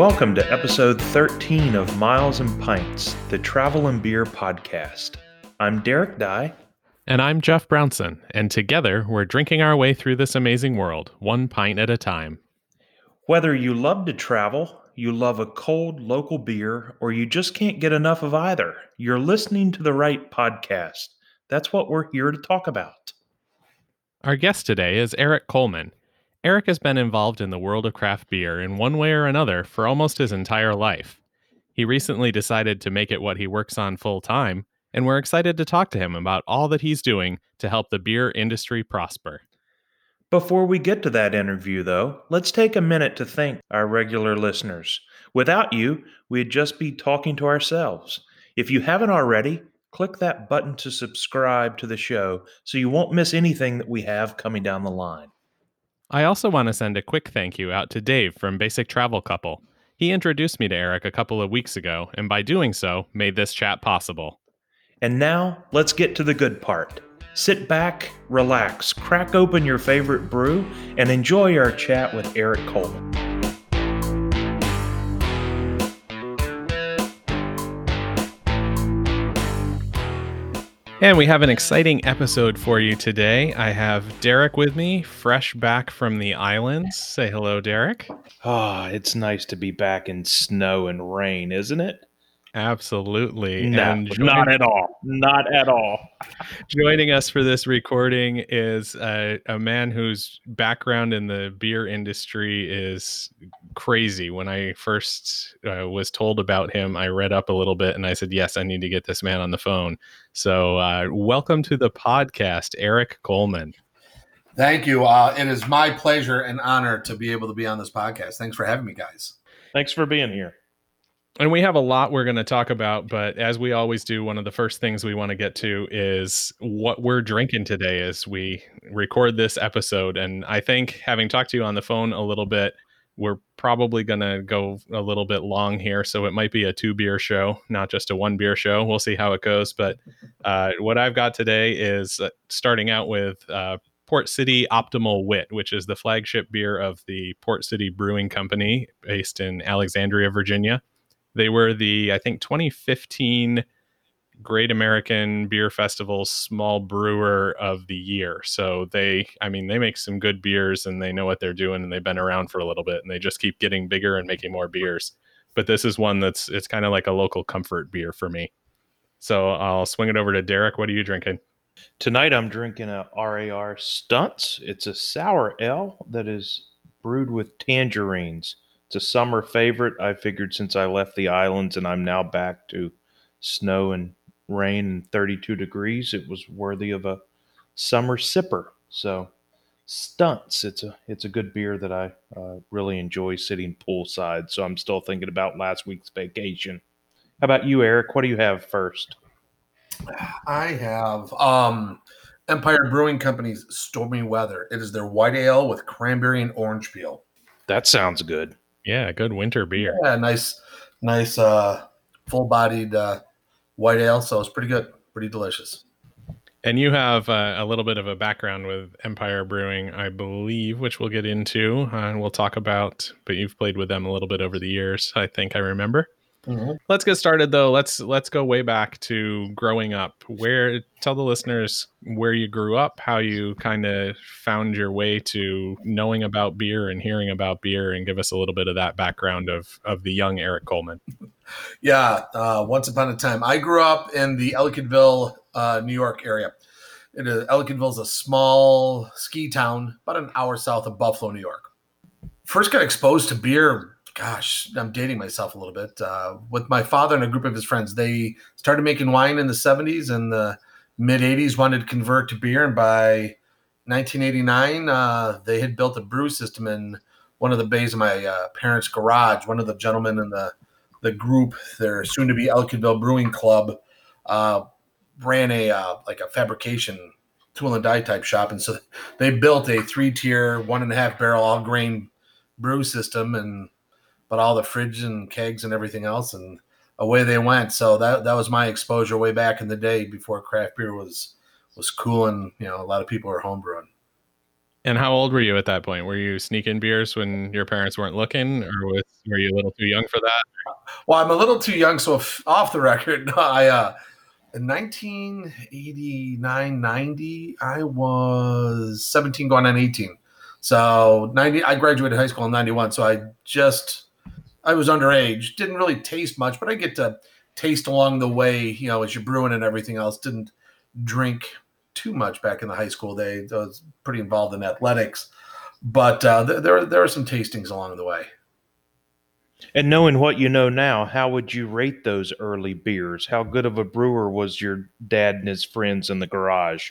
Welcome to episode 13 of Miles and Pints, the Travel and Beer podcast. I'm Derek Dye. And I'm Jeff Brownson, and together we're drinking our way through this amazing world, one pint at a time. Whether you love to travel, you love a cold local beer, or you just can't get enough of either, you're listening to the right podcast. That's what we're here to talk about. Our guest today is Eric Coleman. Eric has been involved in the world of craft beer in one way or another for almost his entire life. He recently decided to make it what he works on full time, and we're excited to talk to him about all that he's doing to help the beer industry prosper. Before we get to that interview, though, let's take a minute to thank our regular listeners. Without you, we'd just be talking to ourselves. If you haven't already, click that button to subscribe to the show so you won't miss anything that we have coming down the line. I also want to send a quick thank you out to Dave from Basic Travel Couple. He introduced me to Eric a couple of weeks ago, and by doing so, made this chat possible. And now, let's get to the good part. Sit back, relax, crack open your favorite brew, and enjoy our chat with Eric Coleman. And we have an exciting episode for you today. I have Derek with me, fresh back from the islands. Say hello, Derek. Ah, oh, it's nice to be back in snow and rain, isn't it? Absolutely. No, not at all. Not at all. joining us for this recording is a, a, man whose background in the beer industry is crazy. When I first uh, was told about him, I read up a little bit and I said, Yes, I need to get this man on the phone. So, uh, welcome to the podcast, Eric Coleman. Thank you. Uh, it is my pleasure and honor to be able to be on this podcast. Thanks for having me, guys. Thanks for being here and we have a lot we're going to talk about but as we always do one of the first things we want to get to is what we're drinking today as we record this episode. And i think having talked to you on the phone a little bit we're probably going to go a little bit long here so it might be a two beer show not just a one beer show. We'll see how it goes. But uh, what i've got today is uh, starting out with uh, Port City Optimal Wit, which is the flagship beer of the Port City Brewing Company based in Alexandria, Virginia. They were the, I think, 2015 Great American Beer Festival Small Brewer of the Year. So they, I mean, they make some good beers and they know what they're doing and they've been around for a little bit and they just keep getting bigger and making more beers. But this is one that's, it's kind of like a local comfort beer for me. So I'll swing it over to Derek. What are you drinking? Tonight I'm drinking a RAR Stunts. It's a sour ale that is brewed with tangerines. It's a summer favorite. I figured since I left the islands and I'm now back to snow and rain and 32 degrees, it was worthy of a summer sipper. So, stunts. It's a it's a good beer that I uh, really enjoy sitting poolside. So I'm still thinking about last week's vacation. How about you, Eric? What do you have first? I have um, Empire Brewing Company's Stormy Weather. It is their white ale with cranberry and orange peel. That sounds good. Yeah, good winter beer. Yeah, nice, nice, uh, full-bodied uh, white ale. So it's pretty good, pretty delicious. And you have uh, a little bit of a background with Empire Brewing, I believe, which we'll get into uh, and we'll talk about. But you've played with them a little bit over the years, I think I remember. Mm-hmm. Let's get started though. Let's let's go way back to growing up. Where tell the listeners where you grew up, how you kind of found your way to knowing about beer and hearing about beer, and give us a little bit of that background of of the young Eric Coleman. Yeah, uh, once upon a time, I grew up in the Ellicottville, uh, New York area. It is Ellicottville is a small ski town, about an hour south of Buffalo, New York. First got exposed to beer gosh, I'm dating myself a little bit. Uh, with my father and a group of his friends, they started making wine in the 70s and the mid 80s, wanted to convert to beer. And by 1989, uh, they had built a brew system in one of the bays of my uh, parents' garage. One of the gentlemen in the, the group, their soon to be Ellicottville Brewing Club, uh, ran a uh, like a fabrication tool and die type shop. And so they built a three tier, one and a half barrel all grain brew system and but all the fridge and kegs and everything else, and away they went. So that that was my exposure way back in the day before craft beer was was cool and you know a lot of people were homebrewing. And how old were you at that point? Were you sneaking beers when your parents weren't looking, or was, were you a little too young for that? Well, I'm a little too young, so off the record, I uh, in 1989, 90, I was 17 going on 18. So 90, I graduated high school in 91. So I just, I was underage. Didn't really taste much, but I get to taste along the way, you know, as you're brewing and everything else. Didn't drink too much back in the high school days. I was pretty involved in athletics, but uh, th- there, there are some tastings along the way. And knowing what you know now, how would you rate those early beers? How good of a brewer was your dad and his friends in the garage?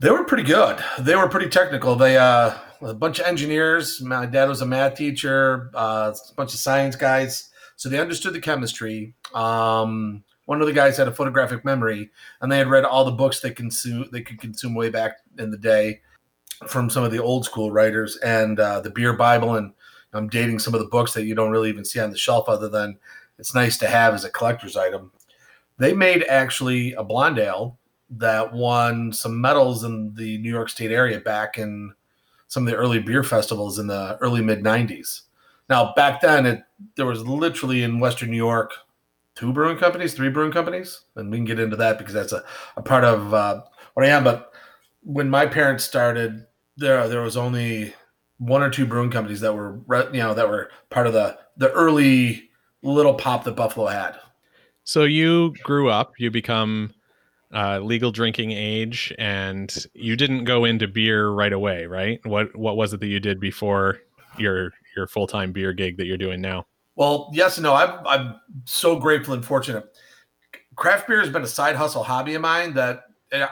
They were pretty good. They were pretty technical. They uh, a bunch of engineers. My dad was a math teacher. Uh, a bunch of science guys. So they understood the chemistry. Um, one of the guys had a photographic memory, and they had read all the books they consume they could consume way back in the day from some of the old school writers and uh, the beer Bible. And I'm dating some of the books that you don't really even see on the shelf, other than it's nice to have as a collector's item. They made actually a blonde ale that won some medals in the New York State area back in some of the early beer festivals in the early mid 90s. Now, back then, it there was literally in Western New York two brewing companies, three brewing companies, and we can get into that because that's a, a part of uh, what I am. But when my parents started, there there was only one or two brewing companies that were you know that were part of the the early little pop that Buffalo had. So you grew up, you become uh, legal drinking age, and you didn't go into beer right away, right? What what was it that you did before your your full time beer gig that you're doing now? Well, yes and no. I'm, I'm so grateful and fortunate. Craft beer has been a side hustle hobby of mine that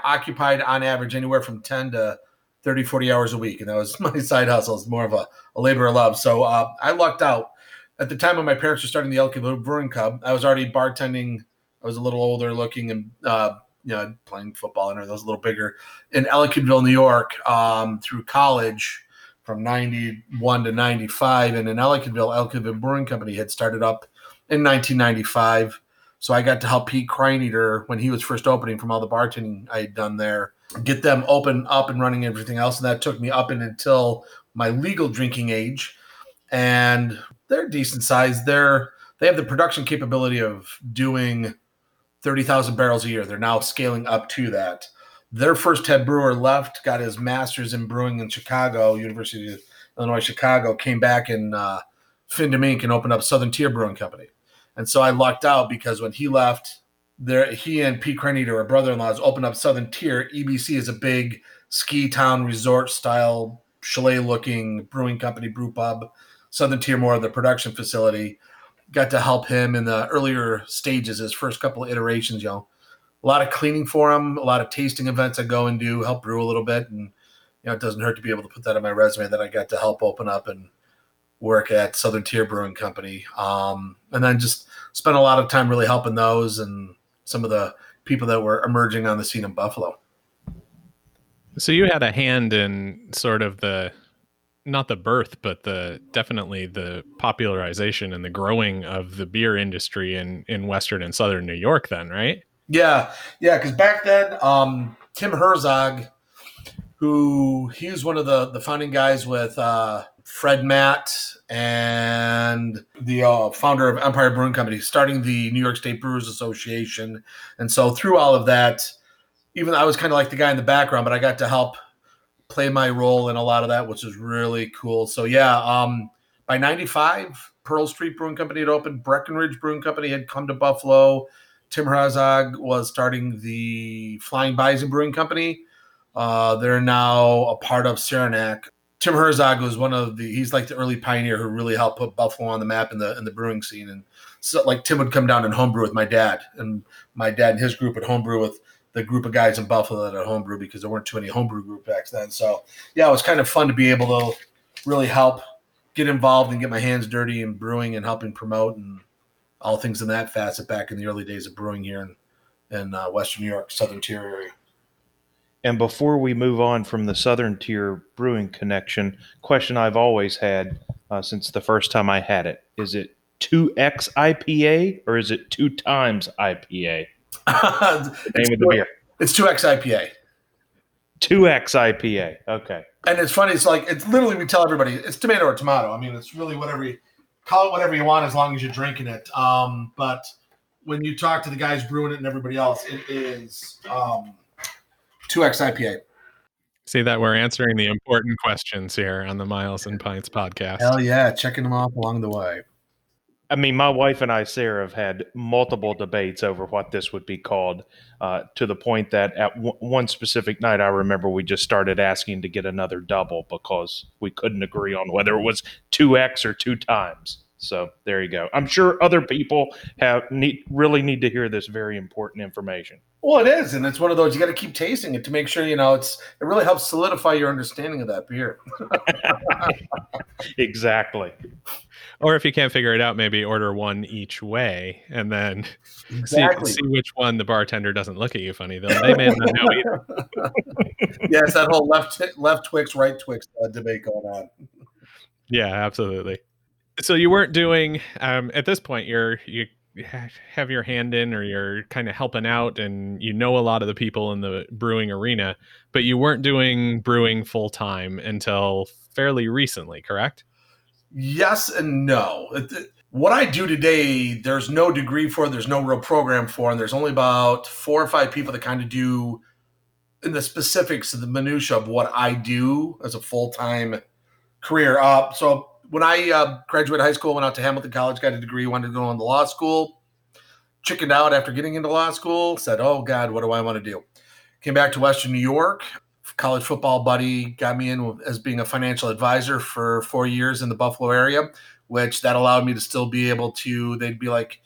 occupied on average anywhere from 10 to 30, 40 hours a week. And that was my side hustle. It's more of a, a labor of love. So uh, I lucked out. At the time when my parents were starting the Ellicottville Brewing Club, I was already bartending. I was a little older looking and, uh, you know, playing football and I was a little bigger in Ellicottville, New York um, through college from 91 to 95. And in Ellicottville, Ellicottville Brewing Company had started up in 1995. So I got to help Pete Kreinheder when he was first opening from all the bartending I had done there, get them open up and running everything else. And that took me up and until my legal drinking age. And they're decent size. They're they have the production capability of doing 30,000 barrels a year. They're now scaling up to that their first head brewer left, got his master's in brewing in Chicago, University of Illinois Chicago, came back and uh, Phin DeMink and opened up Southern Tier Brewing Company. And so I lucked out because when he left, there he and Pete Kreinheder, our brother-in-laws, opened up Southern Tier. EBC is a big ski town resort style chalet-looking brewing company, brew pub. Southern Tier more of the production facility. Got to help him in the earlier stages, his first couple of iterations, you know a lot of cleaning for him, a lot of tasting events I go and do, help brew a little bit, and you know it doesn't hurt to be able to put that on my resume that I got to help open up and work at Southern Tier Brewing Company, um, and then just spent a lot of time really helping those and some of the people that were emerging on the scene in Buffalo. So you had a hand in sort of the not the birth, but the definitely the popularization and the growing of the beer industry in in western and southern New York. Then, right? Yeah, yeah, because back then, um, Tim Herzog, who he was one of the the founding guys with uh, Fred Matt and the uh, founder of Empire Brewing Company, starting the New York State Brewers Association, and so through all of that, even though I was kind of like the guy in the background, but I got to help play my role in a lot of that, which is really cool. So yeah, um, by '95, Pearl Street Brewing Company had opened, Breckenridge Brewing Company had come to Buffalo. Tim Herzog was starting the Flying Bison Brewing Company. Uh, they're now a part of Saranac. Tim Herzog was one of the he's like the early pioneer who really helped put Buffalo on the map in the in the brewing scene. And so like Tim would come down and homebrew with my dad, and my dad and his group would homebrew with the group of guys in Buffalo that had homebrew because there weren't too many homebrew group back then. So yeah, it was kind of fun to be able to really help get involved and get my hands dirty in brewing and helping promote and all things in that facet back in the early days of brewing here in, in uh, Western New York, Southern Tier area. And before we move on from the Southern Tier brewing connection, question I've always had uh, since the first time I had it is it 2X IPA or is it two times IPA? Name of the beer. It's 2X IPA. Two X IPA. Okay. And it's funny. It's like it's literally we tell everybody it's tomato or tomato. I mean, it's really whatever you call it, whatever you want, as long as you're drinking it. Um, but when you talk to the guys brewing it and everybody else, it is um, two X IPA. See that we're answering the important questions here on the Miles and Pints podcast. Hell yeah, checking them off along the way. I mean, my wife and I, Sarah, have had multiple debates over what this would be called, uh, to the point that at w- one specific night, I remember we just started asking to get another double because we couldn't agree on whether it was two X or two times. So there you go. I'm sure other people have need really need to hear this very important information. Well, it is, and it's one of those you got to keep tasting it to make sure you know it's. It really helps solidify your understanding of that beer. exactly. Or if you can't figure it out, maybe order one each way, and then Exactly. see, see which one the bartender doesn't look at you funny. Though they may not know either. yes, that whole left left Twix, right Twix uh, debate going on. Yeah, absolutely. So you weren't doing um, at this point. You're you have your hand in, or you're kind of helping out, and you know a lot of the people in the brewing arena, but you weren't doing brewing full time until fairly recently, correct? Yes and no. What I do today, there's no degree for, there's no real program for, and there's only about four or five people that kind of do in the specifics of the minutia of what I do as a full time career. Uh, so when I uh, graduated high school, went out to Hamilton College, got a degree, wanted to go on into law school. Chickened out after getting into law school. Said, "Oh God, what do I want to do?" Came back to Western New York. College football buddy got me in as being a financial advisor for four years in the Buffalo area, which that allowed me to still be able to. They'd be like,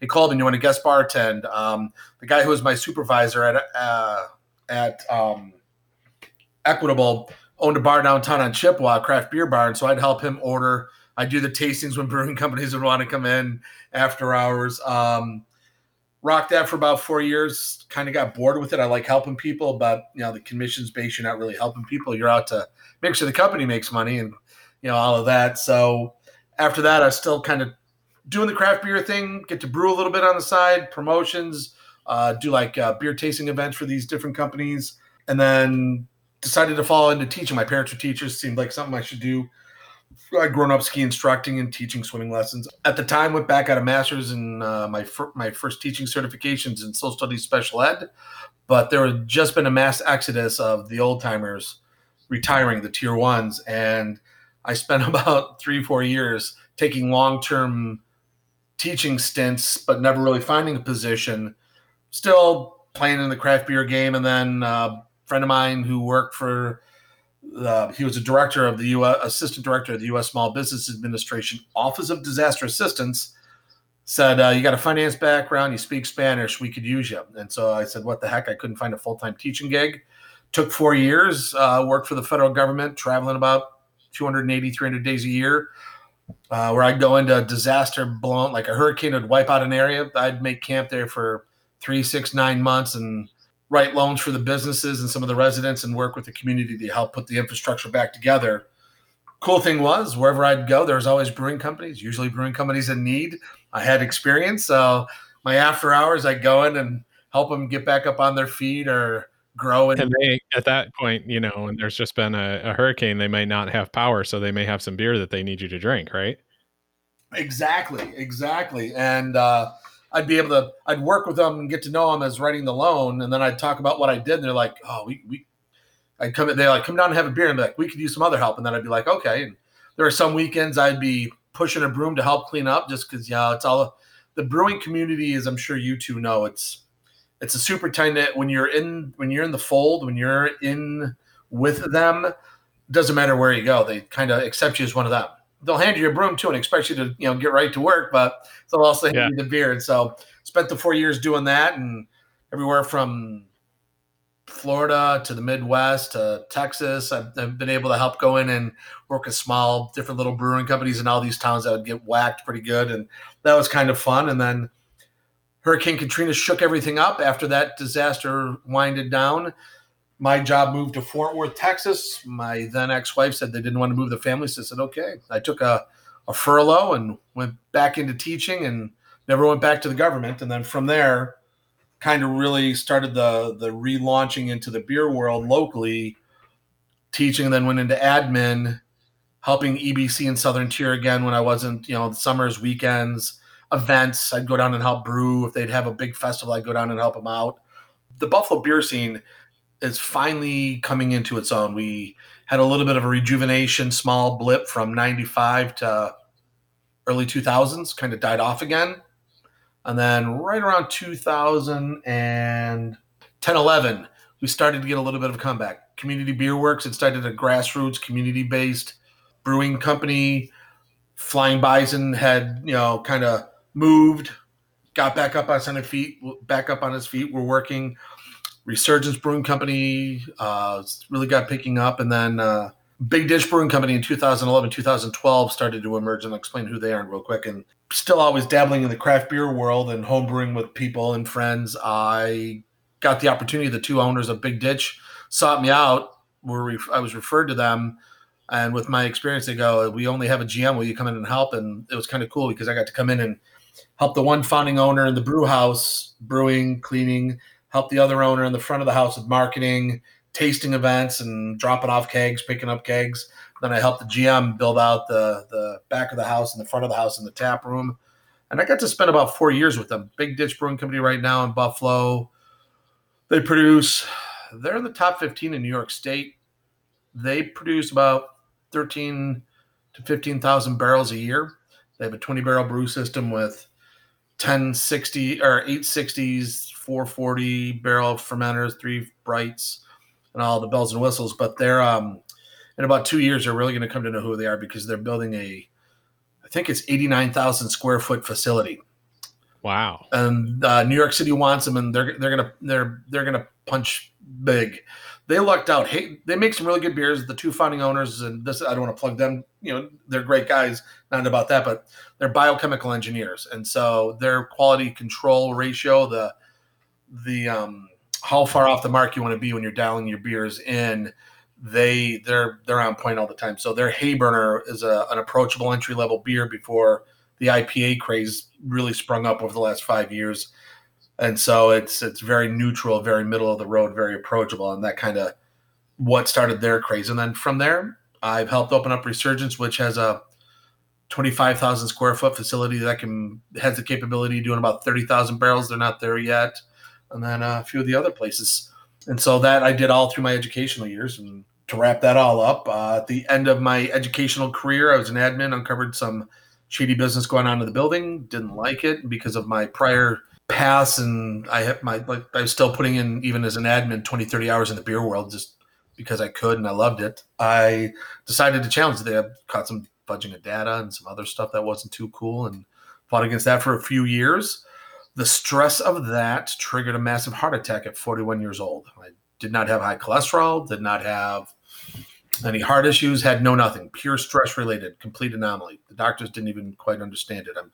"Hey, Colvin, you want to guest bartend?" Um, the guy who was my supervisor at uh, at um, Equitable owned a bar downtown on Chippewa, craft beer bar, and so I'd help him order. I'd do the tastings when brewing companies would want to come in after hours. Um, rocked that for about four years. Kind of got bored with it. I like helping people, but you know the commissions base, you're not really helping people. You're out to make sure the company makes money and you know all of that. So after that, I still kind of doing the craft beer thing. Get to brew a little bit on the side, promotions, uh, do like uh, beer tasting events for these different companies, and then decided to fall into teaching. My parents were teachers. Seemed like something I should do. I'd grown up ski instructing and teaching swimming lessons. At the time, went back got a master's in uh, my fir- my first teaching certifications in social studies special ed, but there had just been a mass exodus of the old timers retiring, the tier ones, and I spent about three four years taking long term teaching stints, but never really finding a position. Still playing in the craft beer game, and then uh, friend of mine who worked for uh, he was a director of the U.S. assistant director of the U.S. Small Business Administration Office of Disaster Assistance. Said uh, you got a finance background, you speak Spanish, we could use you. And so I said, what the heck? I couldn't find a full time teaching gig. Took four years, uh, worked for the federal government, traveling about 280, 300 days a year. Uh, where I'd go into a disaster blown, like a hurricane would wipe out an area. I'd make camp there for three, six, nine months and write loans for the businesses and some of the residents and work with the community to help put the infrastructure back together. Cool thing was, wherever I'd go, there was always brewing companies, usually brewing companies in need. I had experience. So my after hours, I'd go in and help them get back up on their feet or grow. And, And they, at that point, you know, and there's just been a, a hurricane, they may not have power, so they may have some beer that they need you to drink, right? Exactly, exactly. And uh, I'd be able to, I'd work with them and get to know them as writing the loan, and then I'd talk about what I did, and they're like, "Oh, we, we," I'd come, they're like, "Come down and have a beer," and be like, "We could use some other help," and then I'd be like, "Okay." And there are some weekends I'd be pushing a broom to help clean up, just because know it's all the brewing community is. I'm sure you two know it's it's a super tight knit. When you're in when you're in the fold, when you're in with them, doesn't matter where you go, they kind of accept you as one of them they'll hand you your broom too and expect you to you know get right to work, but they'll also hand Yeah. you the beer. And so spent the four years doing that, and everywhere from Florida to the Midwest to Texas, I've, I've been able to help go in and work with small, different little brewing companies in all these towns that would get whacked pretty good, and that was kind of fun. And then Hurricane Katrina shook everything up. After that disaster winded down, my job moved to Fort Worth, Texas. My then ex-wife said they didn't want to move the family, so I said, okay. I took a, a furlough and went back into teaching and never went back to the government. And then from there, kind of really started the the relaunching into the beer world locally, teaching, and then went into admin, helping EBC and Southern Tier again when I wasn't, you know, summers, weekends, events. I'd go down and help brew. If they'd have a big festival, I'd go down and help them out. The Buffalo beer scene is finally coming into its own. We had a little bit of a rejuvenation, small blip from 95 to early 2000s, kind of died off again. And then right around 2010, 11, we started to get a little bit of a comeback. Community Beer Works, it started a grassroots, community based brewing company. Flying Bison had, you know, kind of moved, got back up on his feet, back up on his feet. We're working. Resurgence Brewing Company uh, really got picking up. And then uh, Big Ditch Brewing Company in 2011, 2012 started to emerge. And I'll explain who they are real quick. And still always dabbling in the craft beer world and homebrewing with people and friends. I got the opportunity. The two owners of Big Ditch sought me out. Were I was referred to them, and with my experience, they go, "We only have a GM. Will you come in and help?" And it was kind of cool because I got to come in and help the one founding owner in the brew house, brewing, cleaning, help the other owner in the front of the house with marketing, tasting events, and dropping off kegs, picking up kegs. Then I helped the GM build out the the back of the house and the front of the house and the tap room. And I got to spend about four years with them. Big Ditch Brewing Company right now in Buffalo. They produce, they're in the top 15 in New York State. They produce about 13 to 15,000 barrels a year. They have a 20 barrel brew system with 1060 or 860s, 440 barrel fermenters, three brights, and all the bells and whistles. But they're um, in about two years, they're really going to come to know who they are because they're building a, I think it's 89,000 square foot facility. Wow. And uh, New York City wants them, and they're they're gonna they're they're gonna punch big. They lucked out. Hey, they make some really good beers. The two founding owners, and this I don't want to plug them. You know, they're great guys. Not about that, but they're biochemical engineers, and so their quality control ratio, the the um, how far off the mark you want to be when you're dialing your beers in, they they're they're on point all the time. So their Hayburner is a, an approachable entry level beer before the IPA craze really sprung up over the last five years, and so it's it's very neutral, very middle of the road, very approachable, and that kind of what started their craze. And then from there, I've helped open up Resurgence, which has a 25,000 square foot facility that can has the capability of doing about 30,000 barrels. They're not there yet, and then a few of the other places. And so that I did all through my educational years. And to wrap that all up, uh, at the end of my educational career, I was an admin, uncovered some shady business going on in the building. Didn't like it because of my prior past, and I have my like I was still putting in even as an admin 20, 30 hours in the beer world just because I could and I loved it. I decided to challenge. I caught some fudging of data and some other stuff that wasn't too cool, and fought against that for a few years. The stress of that triggered a massive heart attack at 41 years old. I did not have high cholesterol, did not have any heart issues, had no nothing, pure stress related, complete anomaly. The doctors didn't even quite understand it. I'm,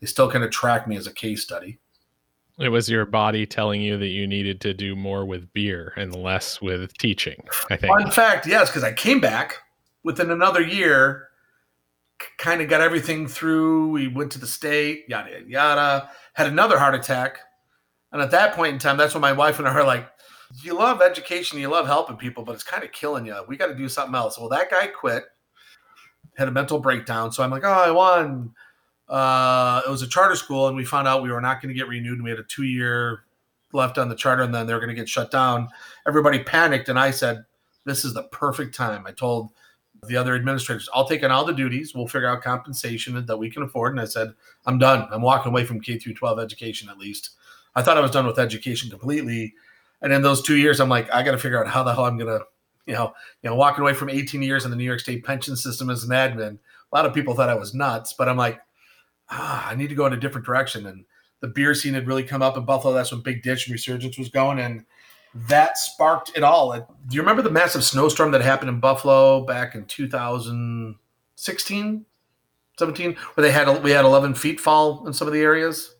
they still kind of track me as a case study. It was your body telling you that you needed to do more with beer and less with teaching, I think. Fun fact, yes, because I came back within another year, kind of got everything through. We went to the state, yada, yada, yada, had another heart attack. And at that point in time, that's when my wife and I are like, you love education, you love helping people, but it's kind of killing you. We got to do something else. Well, that guy quit, had a mental breakdown. So I'm like, oh, I won. Uh, it was a charter school, and we found out we were not going to get renewed, and we had a two year left on the charter, and then they were going to get shut down. Everybody panicked, and I said, "This is the perfect time." I told the other administrators, "I'll take on all the duties. We'll figure out compensation that we can afford." And I said, "I'm done. I'm walking away from K through 12 education at least." I thought I was done with education completely, and in those two years, I'm like, I got to figure out how the hell I'm gonna, you know, you know, walking away from 18 years in the New York State pension system as an admin. A lot of people thought I was nuts, but I'm like, ah, I need to go in a different direction. And the beer scene had really come up in Buffalo. That's when Big Ditch and Resurgence was going, and that sparked it all. Do you remember the massive snowstorm that happened in Buffalo back in 2016, 17, where they had we had 11 feet fall in some of the areas?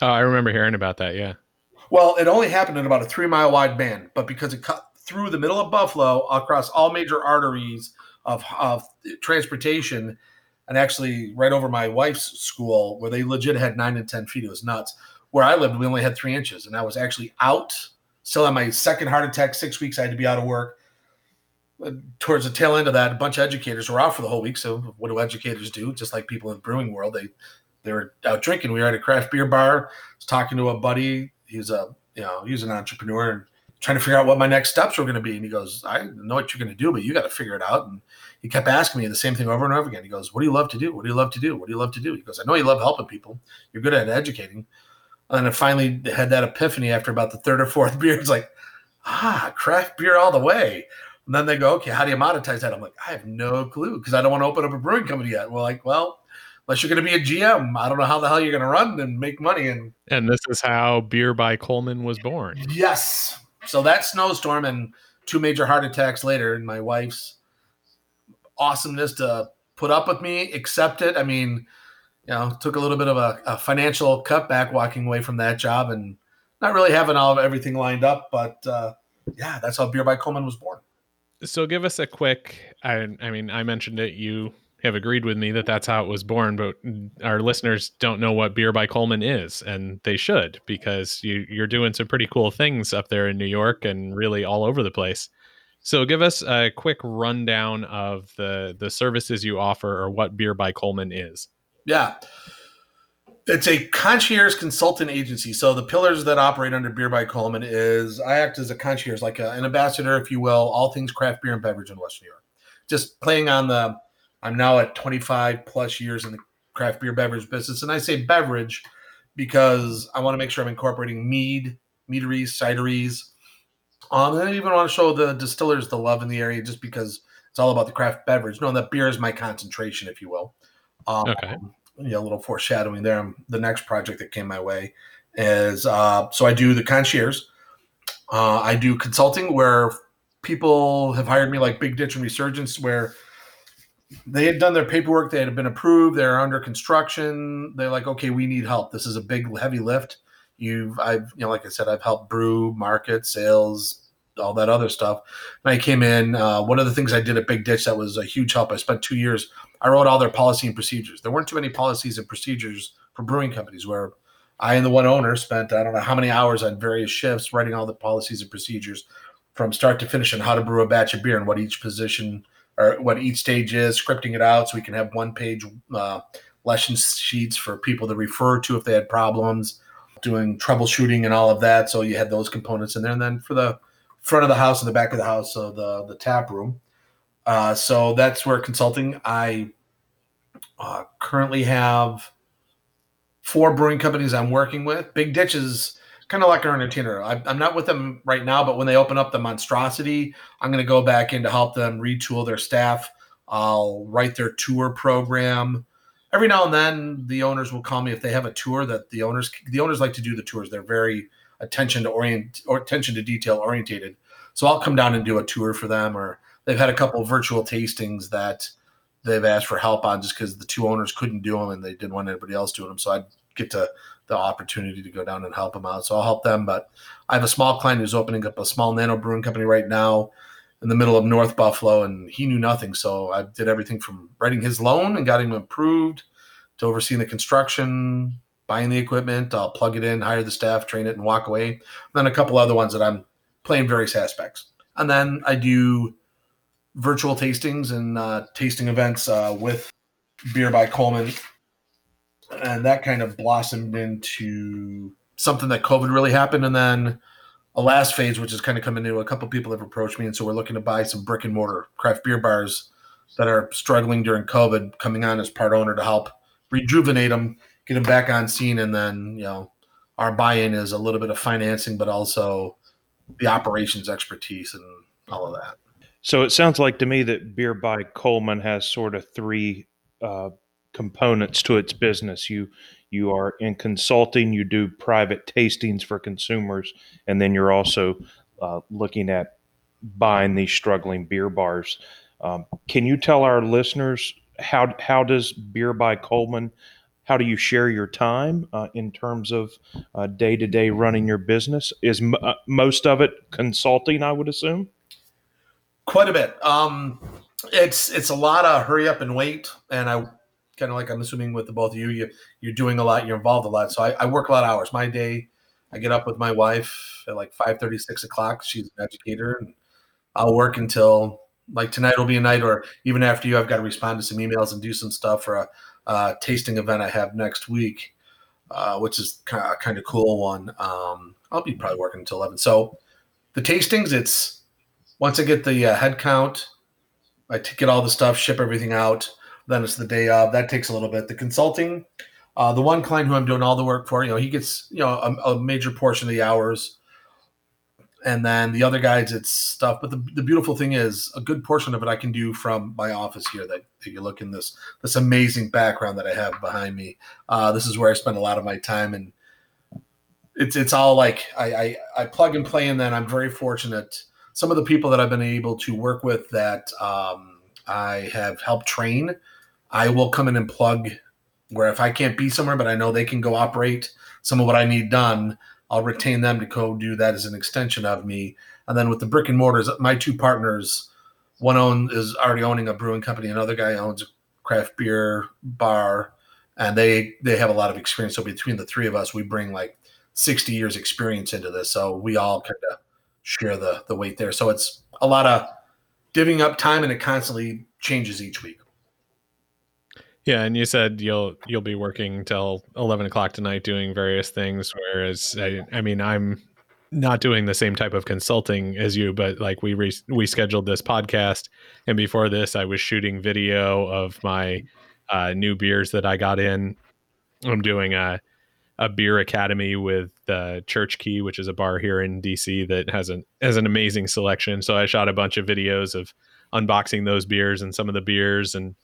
Oh, I remember hearing about that. Yeah. Well, it only happened in about a three mile wide band, but because it cut through the middle of Buffalo across all major arteries of, of transportation, and actually right over my wife's school where they legit had nine and ten feet. It was nuts. where I lived, we only had three inches, and I was actually out, still on my second heart attack. Six weeks, I had to be out of work. Uh, Towards the tail end of that, a bunch of educators were out for the whole week. So, what do educators do? Just like people in the brewing world, they they were out drinking. We were at a craft beer bar. I was talking to a buddy. He's a you know he's an entrepreneur and trying to figure out what my next steps were going to be. And he goes, I know what you're going to do, but you got to figure it out. And he kept asking me the same thing over and over again. He goes, What do you love to do? What do you love to do? What do you love to do? He goes, I know you love helping people. You're good at educating. And I finally had that epiphany after about the third or fourth beer. It's like, ah, craft beer all the way. And then they go, okay, how do you monetize that? I'm like, I have no clue because I don't want to open up a brewing company yet. We're like, well, unless you're going to be a GM, I don't know how the hell you're going to run and make money. And And this is how Beer by Coleman was born. yes, so that snowstorm and two major heart attacks later, and my wife's awesomeness to put up with me, accept it. I mean, you know, took a little bit of a, a financial cutback walking away from that job and not really having all of everything lined up. But uh, yeah, that's how Beer by Coleman was born. So give us a quick. I, I mean, I mentioned it. You have agreed with me that that's how it was born, but our listeners don't know what Beer by Coleman is, and they should because you, you're doing some pretty cool things up there in New York and really all over the place. So give us a quick rundown of the the services you offer or what Beer by Coleman is. Yeah. It's a concierge consultant agency. So the pillars that operate under Beer by Coleman is I act as a concierge, like a, an ambassador, if you will, all things craft beer and beverage in Western New York. Just playing on the, I'm now at 25 plus years in the craft beer beverage business. And I say beverage because I want to make sure I'm incorporating mead, meaderies, cideries. Um, and I even want to show the distillers the love in the area just because it's all about the craft beverage. No, that beer is my concentration, if you will. Um, Okay. Yeah, a little foreshadowing there. Um, The next project that came my way is uh, so I do the concierge. Uh, I do consulting where people have hired me, like Big Ditch and Resurgence, where they had done their paperwork, they had been approved, they're under construction. They're like, okay, we need help. This is a big, heavy lift. You've, I've, you know, like I said, I've helped brew, market, sales, all that other stuff. And I came in. Uh, one of the things I did at Big Ditch that was a huge help. I spent two years. I wrote all their policy and procedures. There weren't too many policies and procedures for brewing companies where I and the one owner spent I don't know how many hours on various shifts writing all the policies and procedures from start to finish on how to brew a batch of beer and what each position or what each stage is, scripting it out so we can have one page uh, lesson sheets for people to refer to if they had problems, doing troubleshooting and all of that. So you had those components in there, and then for the front of the house and the back of the house, so the the tap room. Uh, so that's where consulting. I uh, currently have four brewing companies I'm working with. Big Ditch is kind of like our entertainer. I, I'm not with them right now, but when they open up the monstrosity, I'm going to go back in to help them retool their staff. I'll write their tour program. Every now and then, the owners will call me if they have a tour that the owners the owners like to do the tours. They're very attention to orient or attention to detail orientated. So I'll come down and do a tour for them, or they've had a couple of virtual tastings that they've asked for help on just because the two owners couldn't do them and they didn't want anybody else doing them. So I'd get to the opportunity to go down and help them out. So I'll help them. But I have a small client who's opening up a small nano brewing company right now in the middle of North Buffalo, and he knew nothing. So I did everything from writing his loan and got him approved to overseeing the construction, buying the equipment. I'll plug it in, hire the staff, train it, and walk away. And then a couple other ones that I'm playing various aspects. And then I do virtual tastings and uh, tasting events uh, with Beer by Coleman. And that kind of blossomed into something that COVID really happened. And then a last phase, which is kind of coming into a couple people have approached me. And so we're looking to buy some brick and mortar craft beer bars that are struggling during COVID, coming on as part owner to help rejuvenate them, get them back on scene. And then, you know, our buy in is a little bit of financing, but also the operations expertise and all of that. So it sounds like to me that Beer by Coleman has sort of three uh, components to its business. You you are in consulting, you do private tastings for consumers, and then you're also uh, looking at buying these struggling beer bars. Um, can you tell our listeners how how does Beer by Coleman? How do you share your time uh, in terms of day to day running your business? Is m- uh, most of it consulting? I would assume. Quite a bit. Um, it's it's a lot of hurry up and wait, and I kind of like I'm assuming with the both of you, you you're doing a lot, you're involved a lot. So I, I work a lot of hours. My day, I get up with my wife at like 5 6 o'clock. She's an educator, and I'll work until like tonight will be a night, or even after you, I've got to respond to some emails and do some stuff for a, a tasting event I have next week, uh, which is kind of, kind of cool one. Um, I'll be probably working until 11. So the tastings, it's once I get the uh, head count, I t- get all the stuff, ship everything out. Then it's the day of. That takes a little bit. The consulting, uh, the one client who I'm doing all the work for, you know, he gets you know a, a major portion of the hours, and then the other guys, it's stuff. But the, the beautiful thing is, a good portion of it I can do from my office here. That, that you look in this this amazing background that I have behind me. Uh, this is where I spend a lot of my time, and it's it's all like I, I I plug and play, and then I'm very fortunate some of the people that I've been able to work with that um, I have helped train, I will come in and plug where if I can't be somewhere, but I know they can go operate some of what I need done, I'll retain them to go do that as an extension of me. And then with the brick and mortars, my two partners, one own is already owning a brewing company, another guy owns a craft beer bar, and they they have a lot of experience. So between the three of us, we bring like 60 years experience into this. So we all kind of share the the weight there. So it's a lot of divvying up time, and it constantly changes each week. Yeah, and you said you'll you'll be working till eleven o'clock tonight doing various things. Whereas I, I mean, I'm not doing the same type of consulting as you, but like we re- we scheduled this podcast, and before this, I was shooting video of my uh, new beers that I got in. I'm doing a a beer academy with the Church Key, which is a bar here in DC that has an has an amazing selection. So I shot a bunch of videos of unboxing those beers and some of the beers and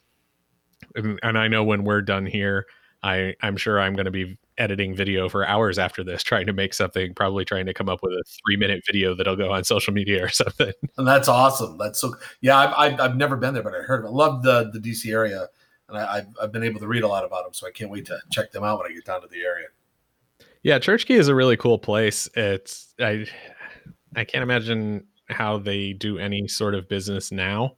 and I know when we're done here, I I'm sure I'm going to be editing video for hours after this, trying to make something, probably trying to come up with a three minute video that'll go on social media or something. And that's awesome. That's so yeah. I've, I've, I've never been there, but I heard of it. Love the the DC area, and I, I've I've been able to read a lot about them, so I can't wait to check them out when I get down to the area. Yeah, Church Key is a really cool place. It's I I can't imagine how they do any sort of business now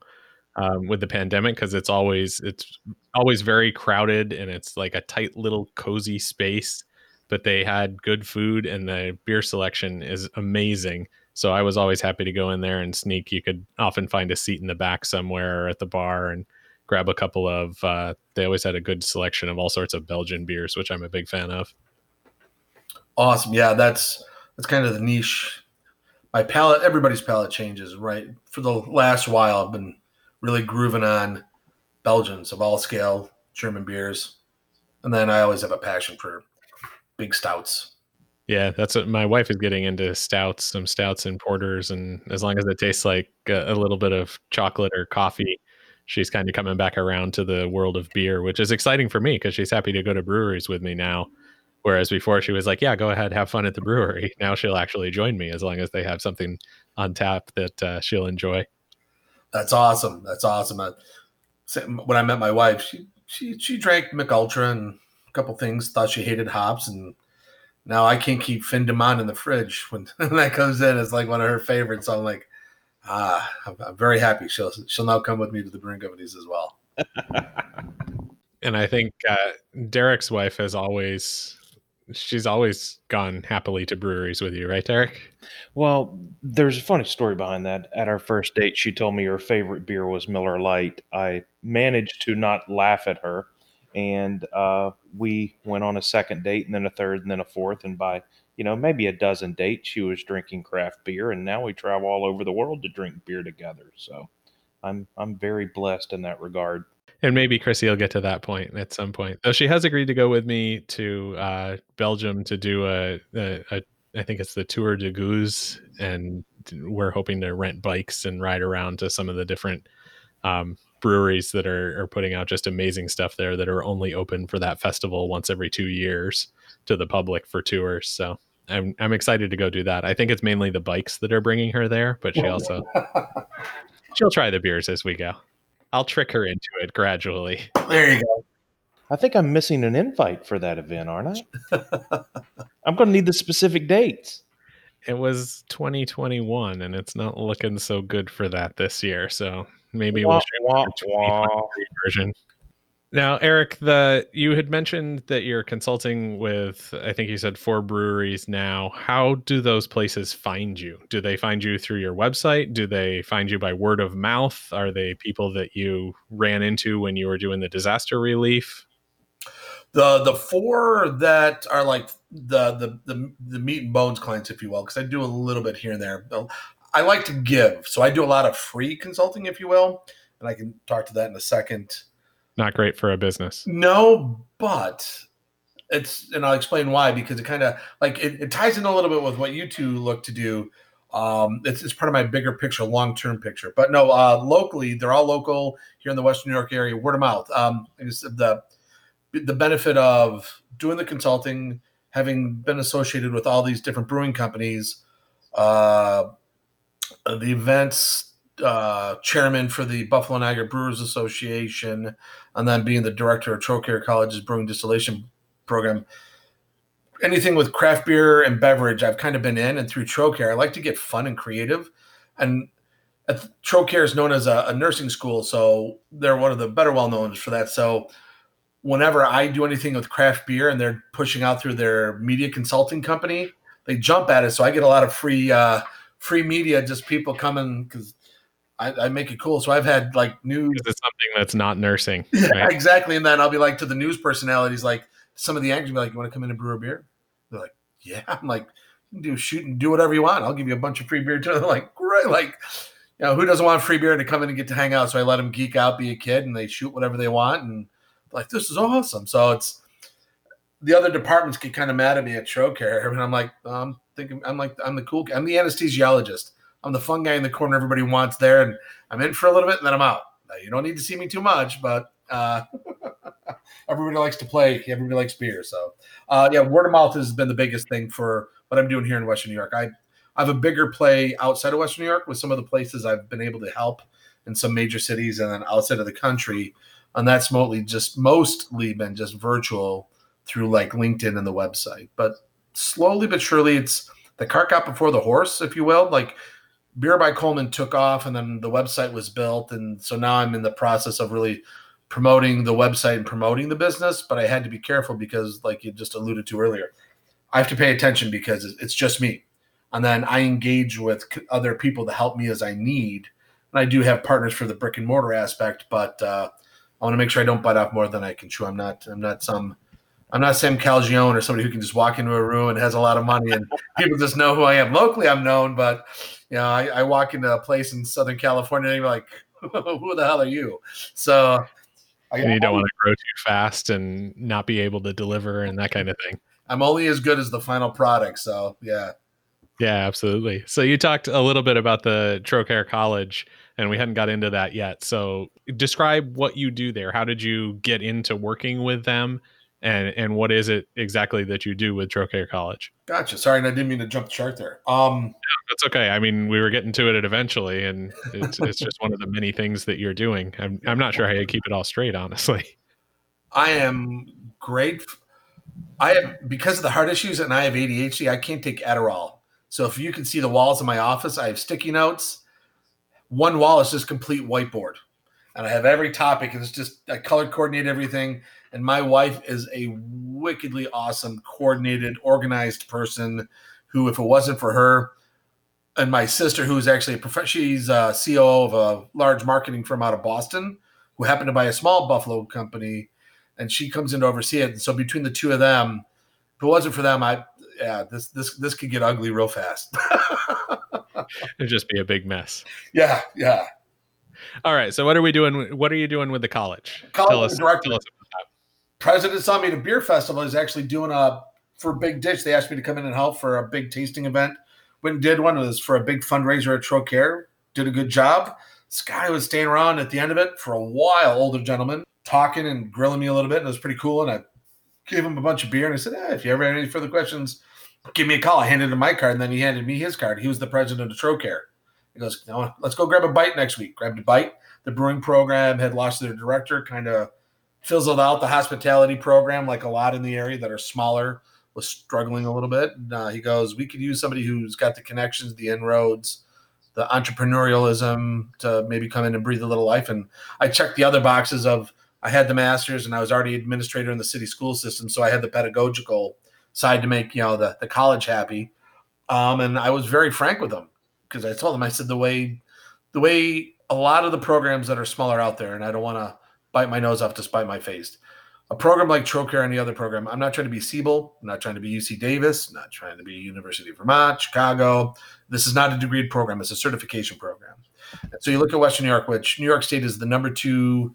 um, with the pandemic because it's always it's always very crowded and it's like a tight little cozy space. But they had good food and the beer selection is amazing. So I was always happy to go in there and sneak. You could often find a seat in the back somewhere at the bar and grab a couple of. Uh, they always had a good selection of all sorts of Belgian beers, which I'm a big fan of. Awesome. Yeah, that's that's kind of the niche. My palate, everybody's palate changes, right? For the last while, I've been really grooving on Belgians of all scale, German beers, and then I always have a passion for big stouts. Yeah, that's what my wife is getting into stouts, some stouts and porters, and as long as it tastes like a, a little bit of chocolate or coffee, she's kind of coming back around to the world of beer, which is exciting for me because she's happy to go to breweries with me now Whereas before she was like, "Yeah, go ahead, have fun at the brewery." Now she'll actually join me as long as they have something on tap that uh, she'll enjoy. That's awesome. That's awesome. Uh, when I met my wife, she she she drank Mich Ultra and a couple things. Thought she hated hops, and now I can't keep Fin de Man in the fridge when, when that comes in. It's like one of her favorites. So I'm like, ah, I'm, I'm very happy. She'll she'll now come with me to the brewing companies as well. and I think uh, Derek's wife has always she's always gone happily to breweries with you, right, Derek? Well, there's a funny story behind that. At our first date, she told me her favorite beer was Miller Lite. I managed to not laugh at her, and uh, we went on a second date, and then a third, and then a fourth, and by you know maybe a dozen dates, she was drinking craft beer, and now we travel all over the world to drink beer together. So, I'm I'm very blessed in that regard and maybe Chrissy will get to that point at some point. Though she has agreed to go with me to uh, Belgium to do a, a, a I think it's the Tour de Gueuze, and we're hoping to rent bikes and ride around to some of the different um, breweries that are, are putting out just amazing stuff there that are only open for that festival once every two years to the public for tours. So I'm I'm excited to go do that. I think it's mainly the bikes that are bringing her there, but she also she'll try the beers as we go. I'll trick her into it gradually. There you go. I think I'm missing an invite for that event, aren't I? I'm going to need the specific dates. It was 2021, and it's not looking so good for that this year. So maybe wah, we'll shoot wah, wah. version. Now, Eric, the you had mentioned that you're consulting with I think you said four breweries now. How do those places find you? Do they find you through your website? Do they find you by word of mouth? Are they people that you ran into when you were doing the disaster relief? The the four that are like the the the, the meat and bones clients, if you will, because I do a little bit here and there. I like to give, so I do a lot of free consulting, if you will, and I can talk to that in a second not great for a business. No, but it's and I'll explain why because it kind of like it, it, ties in a little bit with what you two look to do. Um, it's, it's part of my bigger picture, long term picture. But no, uh, locally, they're all local here in the Western New York area, word of mouth. Um, the the benefit of doing the consulting, having been associated with all these different brewing companies, uh, the events uh, chairman for the Buffalo Niagara Brewers Association, and then being the director of Trocaire College's brewing distillation program. Anything with craft beer and beverage, I've kind of been in, and through Trocaire, I like to get fun and creative. And Trocaire is known as a, a nursing school, so they're one of the better well knowns for that. So whenever I do anything with craft beer and they're pushing out through their media consulting company, they jump at it. So I get a lot of free uh, free media, just people coming because I, I, make it cool. So I've had like news. It's something that's not nursing. Yeah, exactly. And then I'll be like to the news personalities, like some of the anchors be like, "You want to come in and brew a beer?" They're like, "Yeah." I'm like, "Do shoot and do whatever you want. I'll give you a bunch of free beer." Too. They're like, "Great!" Like, you know, who doesn't want free beer to come in and get to hang out? So I let them geek out, be a kid, and they shoot whatever they want, and like, this is awesome. So it's the other departments get kind of mad at me at Trocaire, and I'm like, I'm thinking, I'm like, I'm the cool, I'm the anesthesiologist. I'm the fun guy in the corner everybody wants there, and I'm in for a little bit, and then I'm out. You don't need to see me too much, but uh, everybody likes to play. Everybody likes beer. So, uh, yeah, word of mouth has been the biggest thing for what I'm doing here in Western New York. I, I have a bigger play outside of Western New York with some of the places I've been able to help in some major cities and then outside of the country. And that's mostly just mostly been just virtual through like LinkedIn and the website. But slowly but surely, it's the cart got before the horse, if you will. Like Beer by Coleman took off and then the website was built. And so now I'm in the process of really promoting the website and promoting the business. But I had to be careful because, like you just alluded to earlier, I have to pay attention because it's just me. And then I engage with other people to help me as I need. And I do have partners for the brick and mortar aspect, but uh, I want to make sure I don't bite off more than I can chew. I'm not, I'm not some I'm not Sam Calagione or somebody who can just walk into a room and has a lot of money and people just know who I am. Locally, I'm known, but you know, I, I walk into a place in Southern California and you're like, who the hell are you? So I, you don't want to grow too fast and not be able to deliver and that kind of thing. I'm only as good as the final product. So yeah. Yeah, absolutely. So you talked a little bit about the Trocaire College and we hadn't got into that yet. So describe what you do there. How did you get into working with them? And and what is it exactly that you do with Trocaire College? Gotcha. Sorry, I didn't mean to jump the chart there. Um, that's okay. I mean, we were getting to it eventually, and it's it's just one of the many things that you're doing. I'm I'm not sure how you keep it all straight, honestly. I am great. I have because of the heart issues, and I have ADHD. I can't take Adderall. So if you can see the walls of my office, I have sticky notes. One wall is just complete whiteboard, and I have every topic, and it's just I color coordinate everything and my wife is a wickedly awesome, coordinated, organized person who, if it wasn't for her, and my sister, who is actually a prof- she's a CEO of a large marketing firm out of Boston, who happened to buy a small Buffalo company, and she comes in to oversee it. And so between the two of them, if it wasn't for them, I yeah, this this this could get ugly real fast. It'd just be a big mess. Yeah, yeah. All right. So what are we doing? What are you doing with the college? college tell us, director. Tell us President saw me at a beer festival. He's actually doing a for Big Ditch. They asked me to come in and help for a big tasting event. Went and did one. It was for a big fundraiser at Trocaire. Did a good job. This guy was staying around at the end of it for a while. Older gentleman talking and grilling me a little bit, and it was pretty cool. And I gave him a bunch of beer, and I said, "If you ever had any further questions, give me a call." I handed him my card, and then he handed me his card. He was the president of Trocaire. He goes, no, "Let's go grab a bite next week." Grabbed a bite. The brewing program had lost their director, kind of fizzled out the hospitality program like a lot in the area that are smaller was struggling a little bit. Uh, he goes, we could use somebody who's got the connections, the inroads, the entrepreneurialism to maybe come in and breathe a little life. And I checked the other boxes of I had the master's and I was already administrator in the city school system, so I had the pedagogical side to make you know the the college happy. Um, and I was very frank with them because I told them I said the way the way a lot of the programs that are smaller out there, and I don't want to bite my nose off to spite my face. A program like Trocaire or any other program, I'm not trying to be Siebel, I'm not trying to be UC Davis, I'm not trying to be University of Vermont, Chicago. This is not a degree program; it's a certification program. So you look at Western New York, which New York State is the number two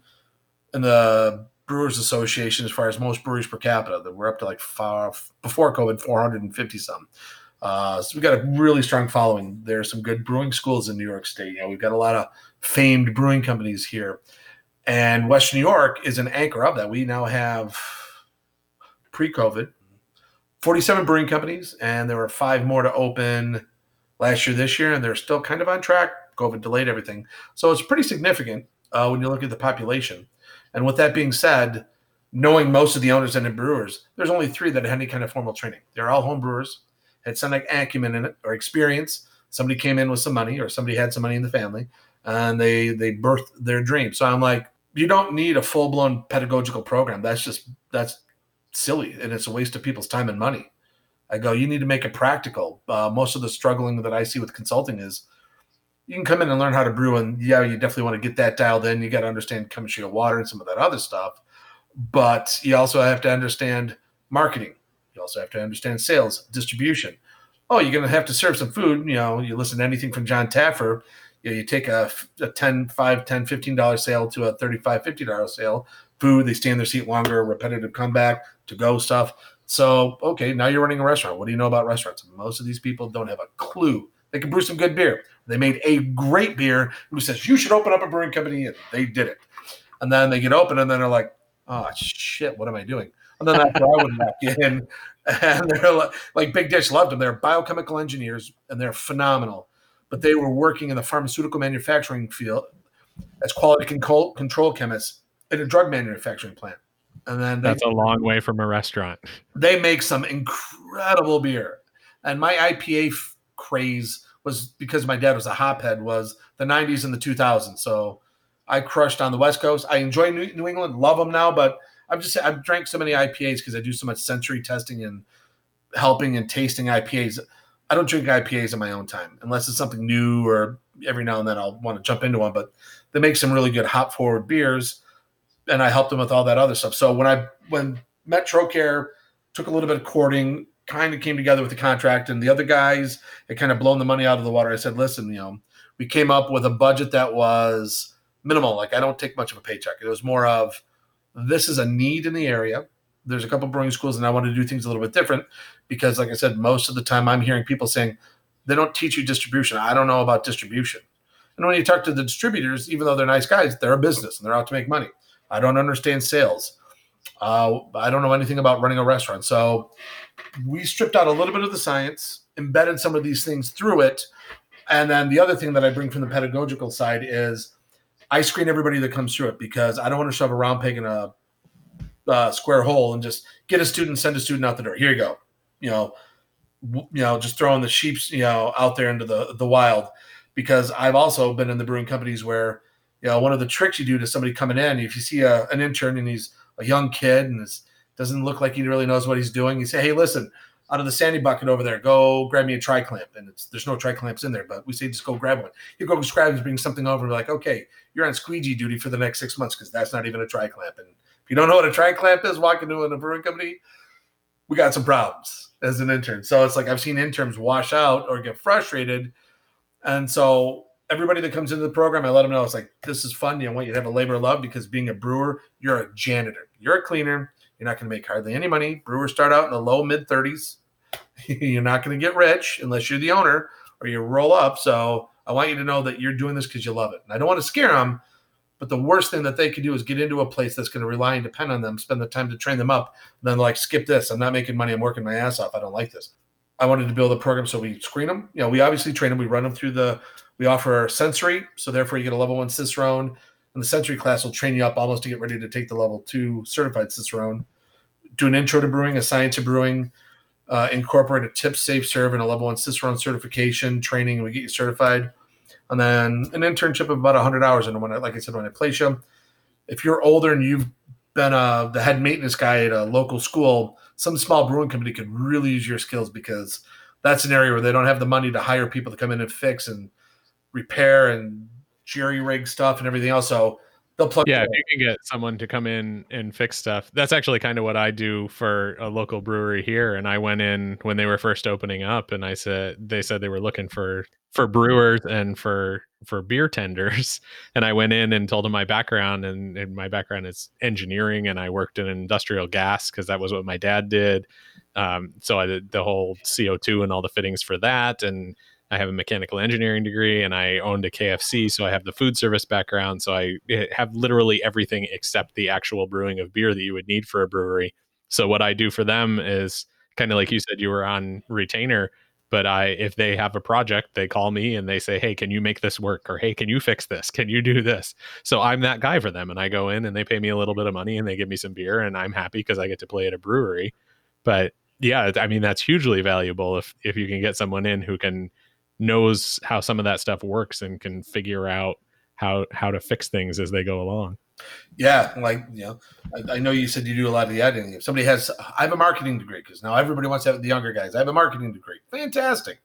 in the Brewers Association as far as most breweries per capita. That we're up to like far before COVID, 450 some. Uh, so we've got a really strong following. There are some good brewing schools in New York State. You know, we've got a lot of famed brewing companies here, and Western New York is an anchor of that. We now have pre-COVID 47 brewing companies, and there were five more to open last year, this year, and they're still kind of on track. COVID delayed everything, so it's pretty significant uh, when you look at the population. And with that being said, knowing most of the owners and the brewers, there's only three that had any kind of formal training. They're all home brewers, had some like acumen in it or experience. Somebody came in with some money, or somebody had some money in the family, and they they birthed their dream. So I'm like, you don't need a full blown pedagogical program. That's just that's silly, and it's a waste of people's time and money. I go, you need to make it practical. Uh, most of the struggling that I see with consulting is you can come in and learn how to brew, and yeah, you definitely want to get that dialed in. You got to understand chemistry of water and some of that other stuff, but you also have to understand marketing. You also have to understand sales, distribution. Oh, you're going to have to serve some food. You know, you listen to anything from Jon Taffer. You, know, you take a, a 10, 5, 10, 15 dollar sale to a 35, 50 dollar sale. Food, they stay in their seat longer, repetitive comeback, to go stuff. So, okay, now you're running a restaurant. What do you know about restaurants? Most of these people don't have a clue. They can brew some good beer. They made a great beer. Who says you should open up a brewing company? And they did it. And then they get open, and then they're like, "Oh shit, what am I doing?" And then where I would walk in, and they're like, like Big Ditch loved them. They're biochemical engineers, and they're phenomenal. But they were working in the pharmaceutical manufacturing field as quality control control chemists in a drug manufacturing plant. And then they, that's a long way from a restaurant. They make some incredible beer, and my IPA f- craze was because my dad was a hophead was the 90s and the 2000s. So I crushed on the West Coast. I enjoy New, New England, love them now, but I've just I've drank so many IPAs because I do so much sensory testing and helping and tasting IPAs. I don't drink IPAs in my own time unless it's something new or every now and then I'll want to jump into one. But they make some really good hop forward beers, and I helped them with all that other stuff. So when I when Metrocare took a little bit of courting, kind of came together with the contract, and the other guys had kind of blown the money out of the water. I said, listen, you know, we came up with a budget that was minimal. Like I don't take much of a paycheck. It was more of this is a need in the area. There's a couple brewing schools, and I want to do things a little bit different because, like I said, most of the time I'm hearing people saying they don't teach you distribution. I don't know about distribution. And when you talk to the distributors, even though they're nice guys, they're a business and they're out to make money. I don't understand sales. Uh, I don't know anything about running a restaurant. So we stripped out a little bit of the science, embedded some of these things through it. And then the other thing that I bring from the pedagogical side is I screen everybody that comes through it because I don't want to shove a round peg in a uh, square hole and just get a student, send a student out the door. Here you go. You know, w- you know, just throwing the sheep's, you know, out there into the the wild. Because I've also been in the brewing companies where, you know, one of the tricks you do to somebody coming in, if you see a, an intern and he's a young kid and is doesn't look like he really knows what he's doing, you say, "Hey, listen, out of the sandy bucket over there, go grab me a tri clamp." And it's there's no tri clamps in there, but we say just go grab one. You go grab and bring something over, and be like, "Okay, you're on squeegee duty for the next six months because that's not even a tri clamp." And you don't know what a tri clamp is, walking into a brewing company, we got some problems as an intern. So it's like I've seen interns wash out or get frustrated, and so everybody that comes into the program, I let them know it's like this is fun. I want you to have a labor of love because being a brewer, you're a janitor, you're a cleaner you're not going to make hardly any money. Brewers start out in the low mid 30s. you're not going to get rich unless you're the owner or you roll up. So I want you to know that you're doing this because you love it. And I don't want to scare them, but the worst thing that they could do is get into a place that's going to rely and depend on them, spend the time to train them up, and then like skip this. I'm not making money. I'm working my ass off. I don't like this. I wanted to build a program so we screen them. You know, we obviously train them. We run them through the. We offer sensory, so therefore you get a level one cicerone, and the sensory class will train you up almost to get ready to take the level two certified cicerone do an intro to brewing, a science of brewing, uh, incorporate a tip safe serve and a level one Cicerone certification training. and We get you certified. And then an internship of about 100 hours. And when I, like I said, when I place you, if you're older and you've been a, the head maintenance guy at a local school, some small brewing company could really use your skills because that's an area where they don't have the money to hire people to come in and fix and repair and jerry rig stuff and everything else. So they'll plug. Yeah, you if you can get someone to come in and fix stuff, that's actually kind of what I do for a local brewery here. And I went in when they were first opening up, and I said they said they were looking for for brewers and for for beer tenders. And I went in and told them my background, and, and my background is engineering, and I worked in industrial gas because that was what my dad did. Um, so I did the whole CO two and all the fittings for that, and I have a mechanical engineering degree and I owned a KFC, so I have the food service background. So I eh, have literally everything except the actual brewing of beer that you would need for a brewery. So what I do for them is kind of like you said, you were on retainer, but I if they have a project, they call me and they say, "Hey, can you make this work?" or "Hey, can you fix this? Can you do this?" So I'm that guy for them, and I go in and they pay me a little bit of money and they give me some beer, and I'm happy because I get to play at a brewery. But yeah, I mean that's hugely valuable if if you can get someone in who can knows how some of that stuff works and can figure out how how to fix things as they go along. Yeah, like you know, I, I, know you said you do a lot of the editing. If somebody has, I have a marketing degree because now everybody wants to have the younger guys. I have a marketing degree. Fantastic.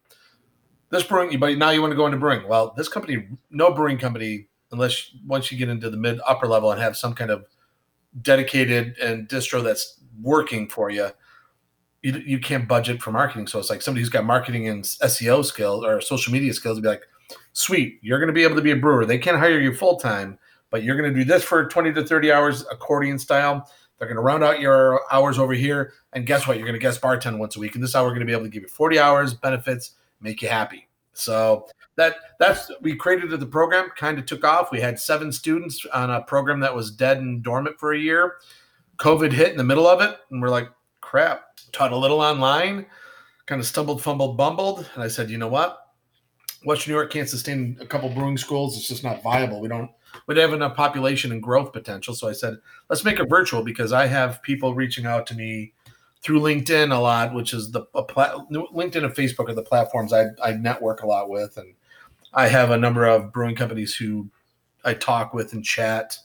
This brewing, but now you want to go into brewing. Well, this company, no brewing company, unless once you get into the mid upper level and have some kind of dedicated and distro that's working for you, you, you can't budget for marketing. So it's like somebody who's got marketing and SEO skills or social media skills be like, sweet, you're going to be able to be a brewer. They can't hire you full time, but you're going to do this for 20 to 30 hours accordion style. They're going to round out your hours over here. And guess what? You're going to guest bartend once a week. And this hour we're going to be able to give you 40 hours, benefits, make you happy. So that that's we created the program, kind of took off. We had seven students on a program that was dead and dormant for a year. COVID hit in the middle of it, and we're like, crap, taught a little online, kind of stumbled, fumbled, bumbled. And I said, you know what? Western New York can't sustain a couple brewing schools. It's just not viable. We don't we don't have enough population and growth potential. So I said, let's make it virtual because I have people reaching out to me through LinkedIn a lot, which is the pla- LinkedIn and Facebook are the platforms I, I network a lot with, and I have a number of brewing companies who I talk with and chat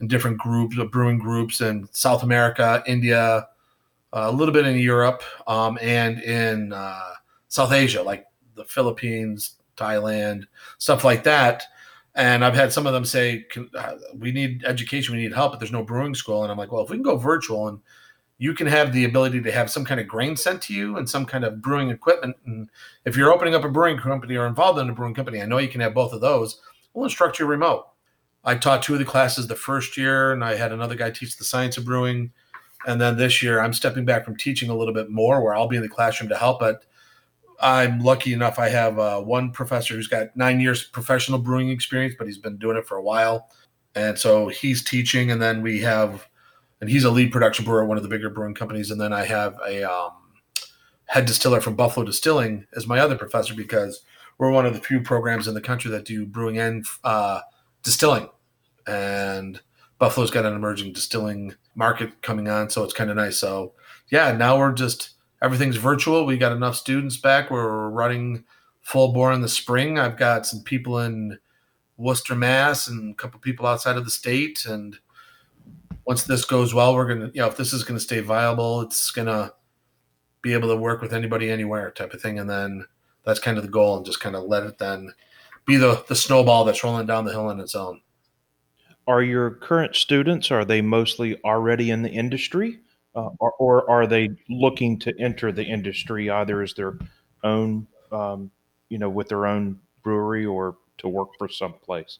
in different groups of brewing groups in South America, India, a little bit in Europe um, and in uh, South Asia, like the Philippines, Thailand, stuff like that. And I've had some of them say, uh, "We need education, we need help, but there's no brewing school." And I'm like, "Well, if we can go virtual and you can have the ability to have some kind of grain sent to you and some kind of brewing equipment, and if you're opening up a brewing company or involved in a brewing company, I know you can have both of those. We'll instruct you remote." I taught two of the classes the first year, and I had another guy teach the science of brewing and then this year, I'm stepping back from teaching a little bit more, where I'll be in the classroom to help. But I'm lucky enough; I have uh, one professor who's got nine years professional brewing experience, but he's been doing it for a while, and so he's teaching. And then we have, and he's a lead production brewer at one of the bigger brewing companies. And then I have a um, head distiller from Buffalo Distilling as my other professor because we're one of the few programs in the country that do brewing and uh, distilling, and Buffalo's got an emerging distilling market coming on, so it's kind of nice. So yeah, now we're just everything's virtual. We got enough students back. We're running full bore in the spring. I've got some people in Worcester, Mass, and a couple people outside of the state. And once this goes well, we're gonna, you know, if this is gonna stay viable, it's gonna be able to work with anybody anywhere type of thing. And then that's kind of the goal, and just kind of let it then be the the snowball that's rolling down the hill on its own are your current students are they mostly already in the industry? Uh, or, or, are they looking to enter the industry either as their own um, you know with their own brewery or to work for some place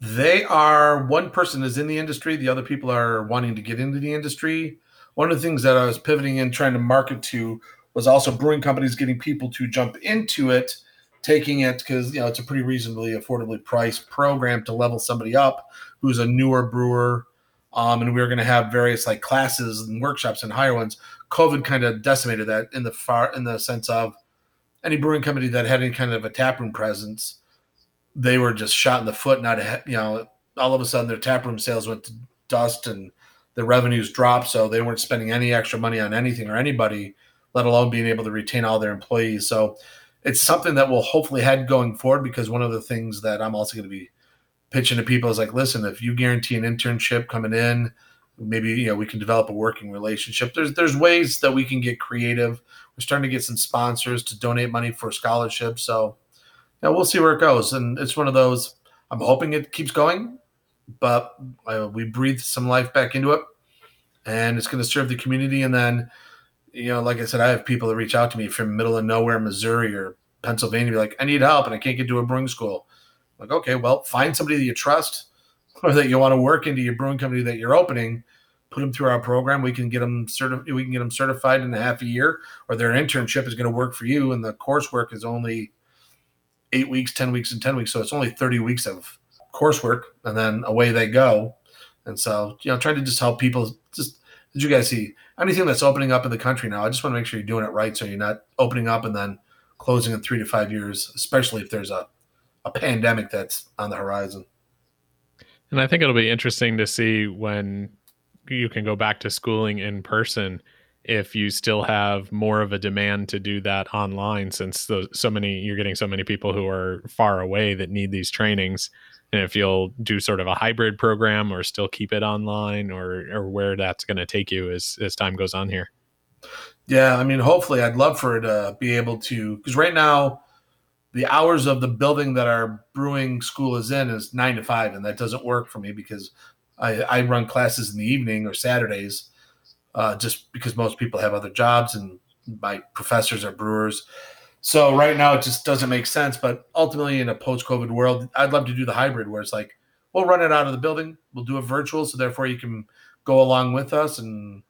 they are one person is in the industry the other people are wanting to get into the industry. One of the things that i was pivoting in trying to market to was also brewing companies getting people to jump into it taking it because you know it's a pretty reasonably affordably priced program to level somebody up who's a newer brewer um, and we were going to have various like classes and workshops and higher ones. Covid kind of decimated that in the far in the sense of any brewing company that had any kind of a taproom presence they were just shot in the foot not you know all of a sudden their taproom sales went to dust and the revenues dropped so they weren't spending any extra money on anything or anybody let alone being able to retain all their employees. So it's something that we'll hopefully head going forward because one of the things that I'm also going to be pitching to people is like, listen, if you guarantee an internship coming in maybe you know we can develop a working relationship. There's there's ways that we can get creative. We're starting to get some sponsors to donate money for scholarships. So yeah, we'll see where it goes. And it's one of those. I'm hoping it keeps going, but uh, we breathe some life back into it, and it's going to serve the community. And then, you know, like I said, I have people that reach out to me from middle of nowhere, Missouri or Pennsylvania, be like, I need help and I can't get to a brewing school. Like, okay, well, find somebody that you trust or that you want to work into your brewing company that you're opening. Put them through our program. We can get them certi- We can get them certified in a half a year, or their internship is going to work for you. And the coursework is only eight weeks, 10 weeks, and 10 weeks. So it's only 30 weeks of coursework, and then away they go. And so, you know, trying to just help people. Just did you guys see anything that's opening up in the country now? I just want to make sure you're doing it right, so you're not opening up and then closing in three to five years, especially if there's a, a pandemic that's on the horizon. And I think it'll be interesting to see when you can go back to schooling in person if you still have more of a demand to do that online since those, so many you're getting so many people who are far away that need these trainings and if you'll do sort of a hybrid program or still keep it online or or where that's going to take you as as time goes on here yeah i mean hopefully i'd love for it to be able to because right now the hours of the building that our brewing school is in is nine to five and that doesn't work for me because i, I run classes in the evening or saturdays uh, just because most people have other jobs and my professors are brewers so right now it just doesn't make sense. But ultimately, in a post-COVID world, I'd love to do the hybrid where it's like we'll run it out of the building, we'll do it virtual, so therefore you can go along with us, and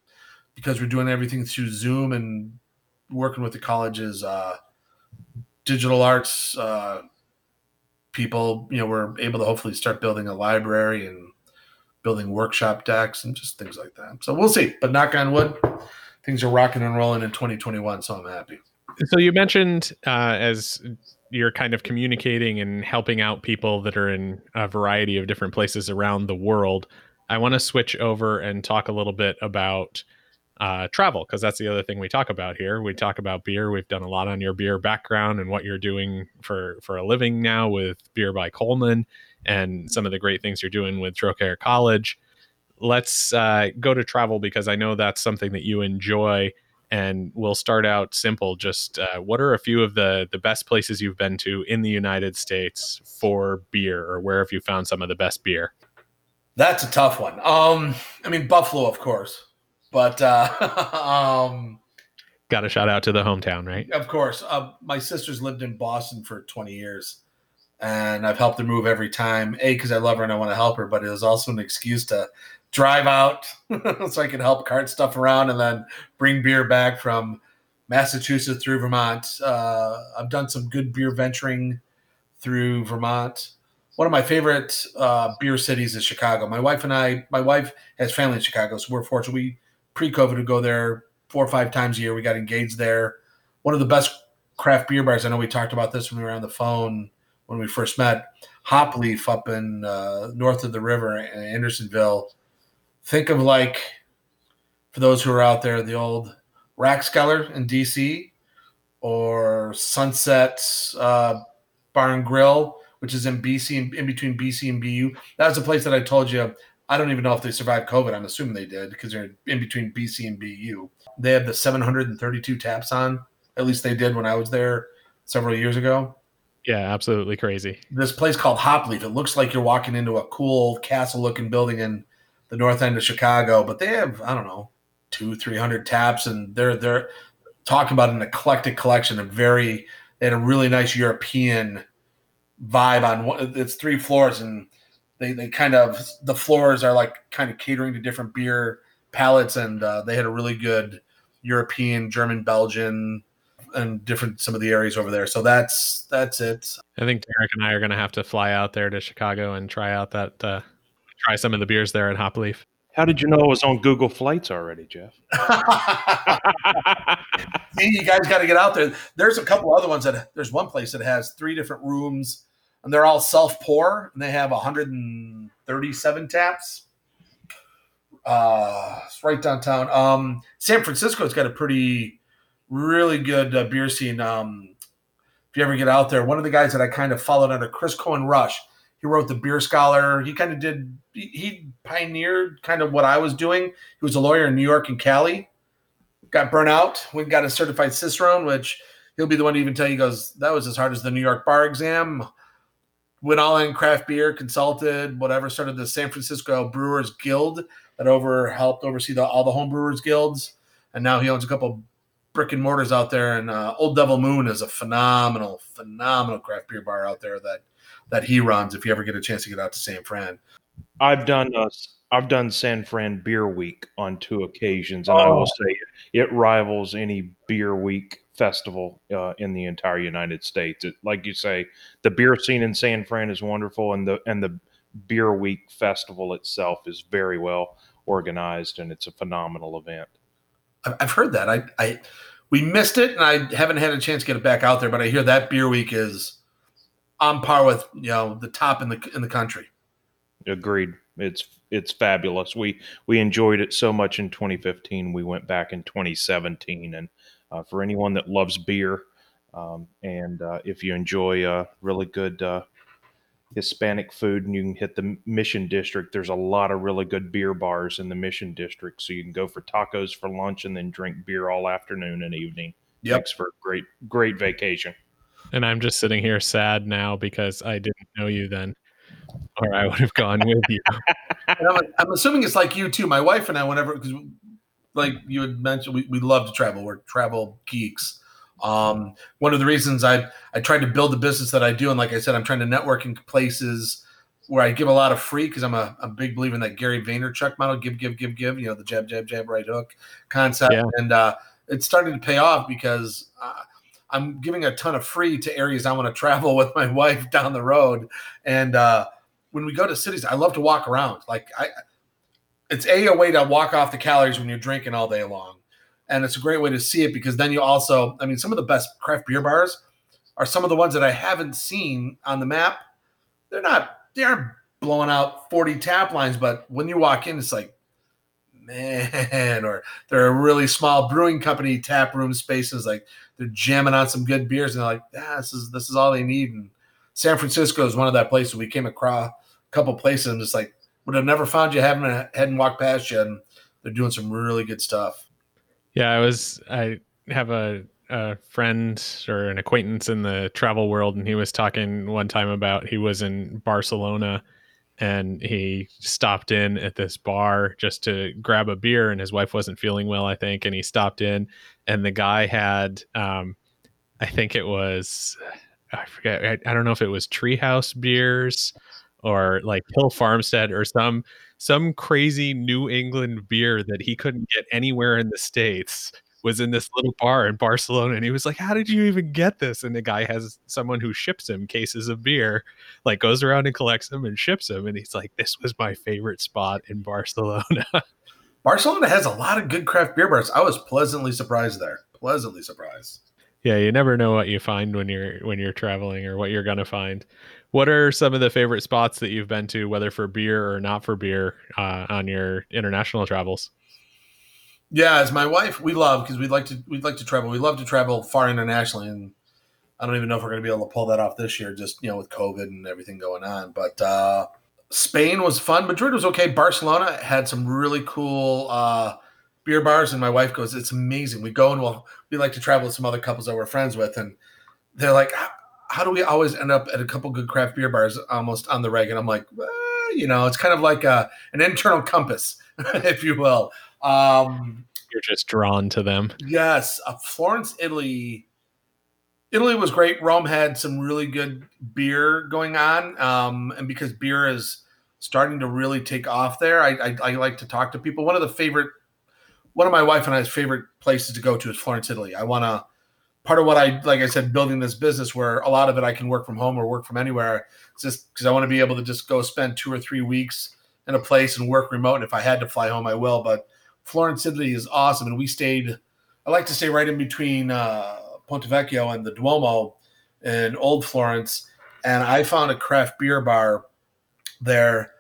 because we're doing everything through Zoom and working with the college's uh, digital arts uh, people, you know, we're able to hopefully start building a library and building workshop decks and just things like that. So we'll see. But knock on wood, things are rocking and rolling in 2021, so I'm happy so you mentioned uh, as you're kind of communicating and helping out people that are in a variety of different places around the world. I want to switch over and talk a little bit about uh, travel because that's the other thing we talk about here. We talk about beer. We've done a lot on your beer background and what you're doing for for a living now with Beer by Coleman and some of the great things you're doing with Trocaire College. Let's uh, go to travel because I know that's something that you enjoy and we'll start out simple. Just uh, what are a few of the the best places you've been to in the United States for beer, or where have you found some of the best beer? That's a tough one. Um, I mean Buffalo, of course, but uh, um, got a shout out to the hometown, right? Of course. Uh, my sister's lived in Boston for 20 years, and I've helped her move every time. A, because I love her and I want to help her, but it was also an excuse to drive out so I can help cart stuff around and then bring beer back from Massachusetts through Vermont. Uh, I've done some good beer venturing through Vermont. One of my favorite uh, beer cities is Chicago. My wife and I, my wife has family in Chicago, so we're fortunate. We pre-COVID would go there four or five times a year. We got engaged there. One of the best craft beer bars. I know we talked about this when we were on the phone when we first met. Hopleaf up in uh, north of the river in Andersonville think of like for those who are out there, the old Rathskeller in DC or Sunset uh, Bar and Grill, which is in BC, in between BC and BU. That was a place that I told you. I don't even know if they survived COVID. I'm assuming they did because they're in between BC and BU. They have the 732 taps on. At least they did when I was there several years ago. Yeah, absolutely crazy. This place called Hopleaf. It looks like you're walking into a cool castle looking building in the north end of Chicago, but they have I don't know two three hundred taps, and they're they're talking about an eclectic collection of very they had a really nice European vibe on one. It's three floors, and they they kind of the floors are like kind of catering to different beer palettes, and uh, they had a really good European, German, Belgian, and different some of the areas over there. So that's that's it. I think Derek and I are going to have to fly out there to Chicago and try out that uh, try some of the beers there at Hopleaf. How did you know it was on Google Flights already, Jeff? See, you guys got to get out there. There's a couple other ones that there's one place that has three different rooms, and they're all self pour, and they have 137 taps. Uh, it's right downtown. Um, San Francisco's got a pretty, really good uh, beer scene. Um, if you ever get out there, one of the guys that I kind of followed under Chris Cohen Rush He wrote the Beer Scholar. He kind of did. He, he pioneered kind of what I was doing. He was a lawyer in New York and Cali. Got burnt out. Went got a certified cicerone, which he'll be the one to even tell you. Goes, that was as hard as the New York bar exam. Went all in craft beer, consulted, whatever. Started the San Francisco Brewers Guild that over helped oversee the, all the home brewers guilds, and now he owns a couple brick and mortars out there. And uh, Old Devil Moon is a phenomenal, phenomenal craft beer bar out there that that he runs. If you ever get a chance to get out to San Fran, I've done uh, I've done San Fran Beer Week on two occasions, and I Oh. will say it rivals any beer week festival uh, in the entire United States. It, like you say, the beer scene in San Fran is wonderful, and the and the Beer Week festival itself is very well organized, and it's a phenomenal event. I've, I've heard that. I, I we missed it, and I haven't had a chance to get it back out there. But I hear that beer week is on par with you know the top in the in the country. Agreed. It's it's fabulous. We we enjoyed it so much in 2015. We went back in 2017, and uh, for anyone that loves beer, um, and uh, if you enjoy uh, really good uh, Hispanic food, and you can hit the Mission District, there's a lot of really good beer bars in the Mission District. So you can go for tacos for lunch, and then drink beer all afternoon and evening. Yep. Makes for a great great vacation. And I'm just sitting here sad now because I didn't know you then, or I would have gone with you. And I'm, I'm assuming it's like you too. My wife and I, whenever because like you had mentioned, we, we love to travel. We're travel geeks. Um, one of the reasons I I tried to build the business that I do, and like I said, I'm trying to network in places where I give a lot of free because I'm a, a big believer in that Gary Vaynerchuk model: give, give, give, give. You know, the jab, jab, jab, right hook concept, Yeah. and uh, it's starting to pay off because. Uh, I'm giving a ton of free to areas I want to travel with my wife down the road, and uh, when we go to cities, I love to walk around. Like I, it's a a way to walk off the calories when you're drinking all day long, and it's a great way to see it because then you also, I mean, some of the best craft beer bars are some of the ones that I haven't seen on the map. They're not, they aren't blowing out 40 tap lines, but when you walk in, it's like, man, or they're a really small brewing company tap room spaces, like they're jamming on some good beers, and they're like, yeah, this is this is all they need. And San Francisco is one of that places we came across a couple places and just like would have never found you having a hadn't walked past you and they're doing some really good stuff Yeah, I was. I have a, a friend or an acquaintance in the travel world, and he was talking one time about he was in Barcelona and he stopped in at this bar just to grab a beer, and his wife wasn't feeling well, I think, and he stopped in, and the guy had, um, I think it was, I forget, I, I don't know if it was Treehouse beers or like Hill Farmstead or some some crazy New England beer that he couldn't get anywhere in the states was in this little bar in Barcelona and he was like how did you even get this? And the guy has someone who ships him cases of beer like goes around and collects them and ships them and he's like this was my favorite spot in Barcelona. Barcelona has a lot of good craft beer bars. I was pleasantly surprised there. Pleasantly surprised. Yeah you never know what you find when you're when you're traveling or what you're going to find what are some of the favorite spots that you've been to whether for beer or not for beer uh, on your international travels? Yeah as my wife we love because we'd like to we'd like to travel. We love to travel far internationally and i don't even know if we're going to be able to pull that off this year just you know with covid and everything going on but uh spain was fun. Madrid was okay. Barcelona had some really cool uh beer bars and my wife goes it's amazing. We go and we'll we like to travel with some other couples that we're friends with and they're like how, do we always end up at a couple good craft beer bars almost on the reg and i'm like well, you know it's kind of like a, an internal compass if you will um you're just drawn to them Yes, uh, Florence, Italy. Italy was great. Rome had some really good beer going on, um, and because beer is starting to really take off there, I, I, I like to talk to people. One of the favorite, one of my wife and I's favorite places to go to is Florence, Italy. I want to. Part of what I like, I said, building this business where a lot of it I can work from home or work from anywhere. It's just because I want to be able to just go spend two or three weeks in a place and work remote. And if I had to fly home, I will. But Florence, Italy is awesome, and we stayed. I like to stay right in between uh, Ponte Vecchio and the Duomo in Old Florence, and I found a craft beer bar there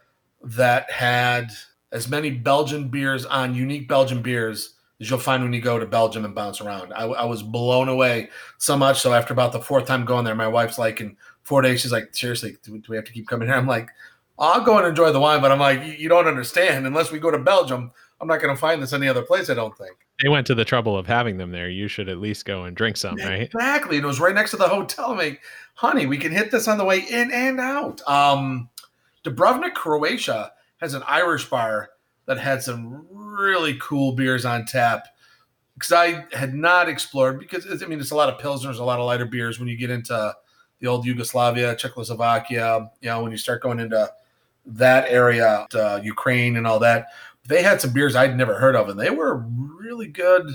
that had as many Belgian beers on unique Belgian beers you'll find when you go to Belgium and bounce around. I, I was blown away so much. So after about the fourth time going there, my wife's like, in four days. She's like, seriously, do, do we have to keep coming here? I'm like, I'll go and enjoy the wine, but I'm like, you, you don't understand. Unless we go to Belgium, I'm not going to find this any other place. I don't think. They went to the trouble of having them there. You should at least go and drink some, right? Exactly. And it was right next to the hotel. I'm like, honey, we can hit this on the way in and out. Um, Dubrovnik, Croatia has an Irish bar that had some really cool beers on tap because I had not explored because I mean it's a lot of pilsners, a lot of lighter beers when you get into the old Yugoslavia, Czechoslovakia, you know, when you start going into that area, uh, Ukraine and all that, they had some beers I'd never heard of, and they were really good.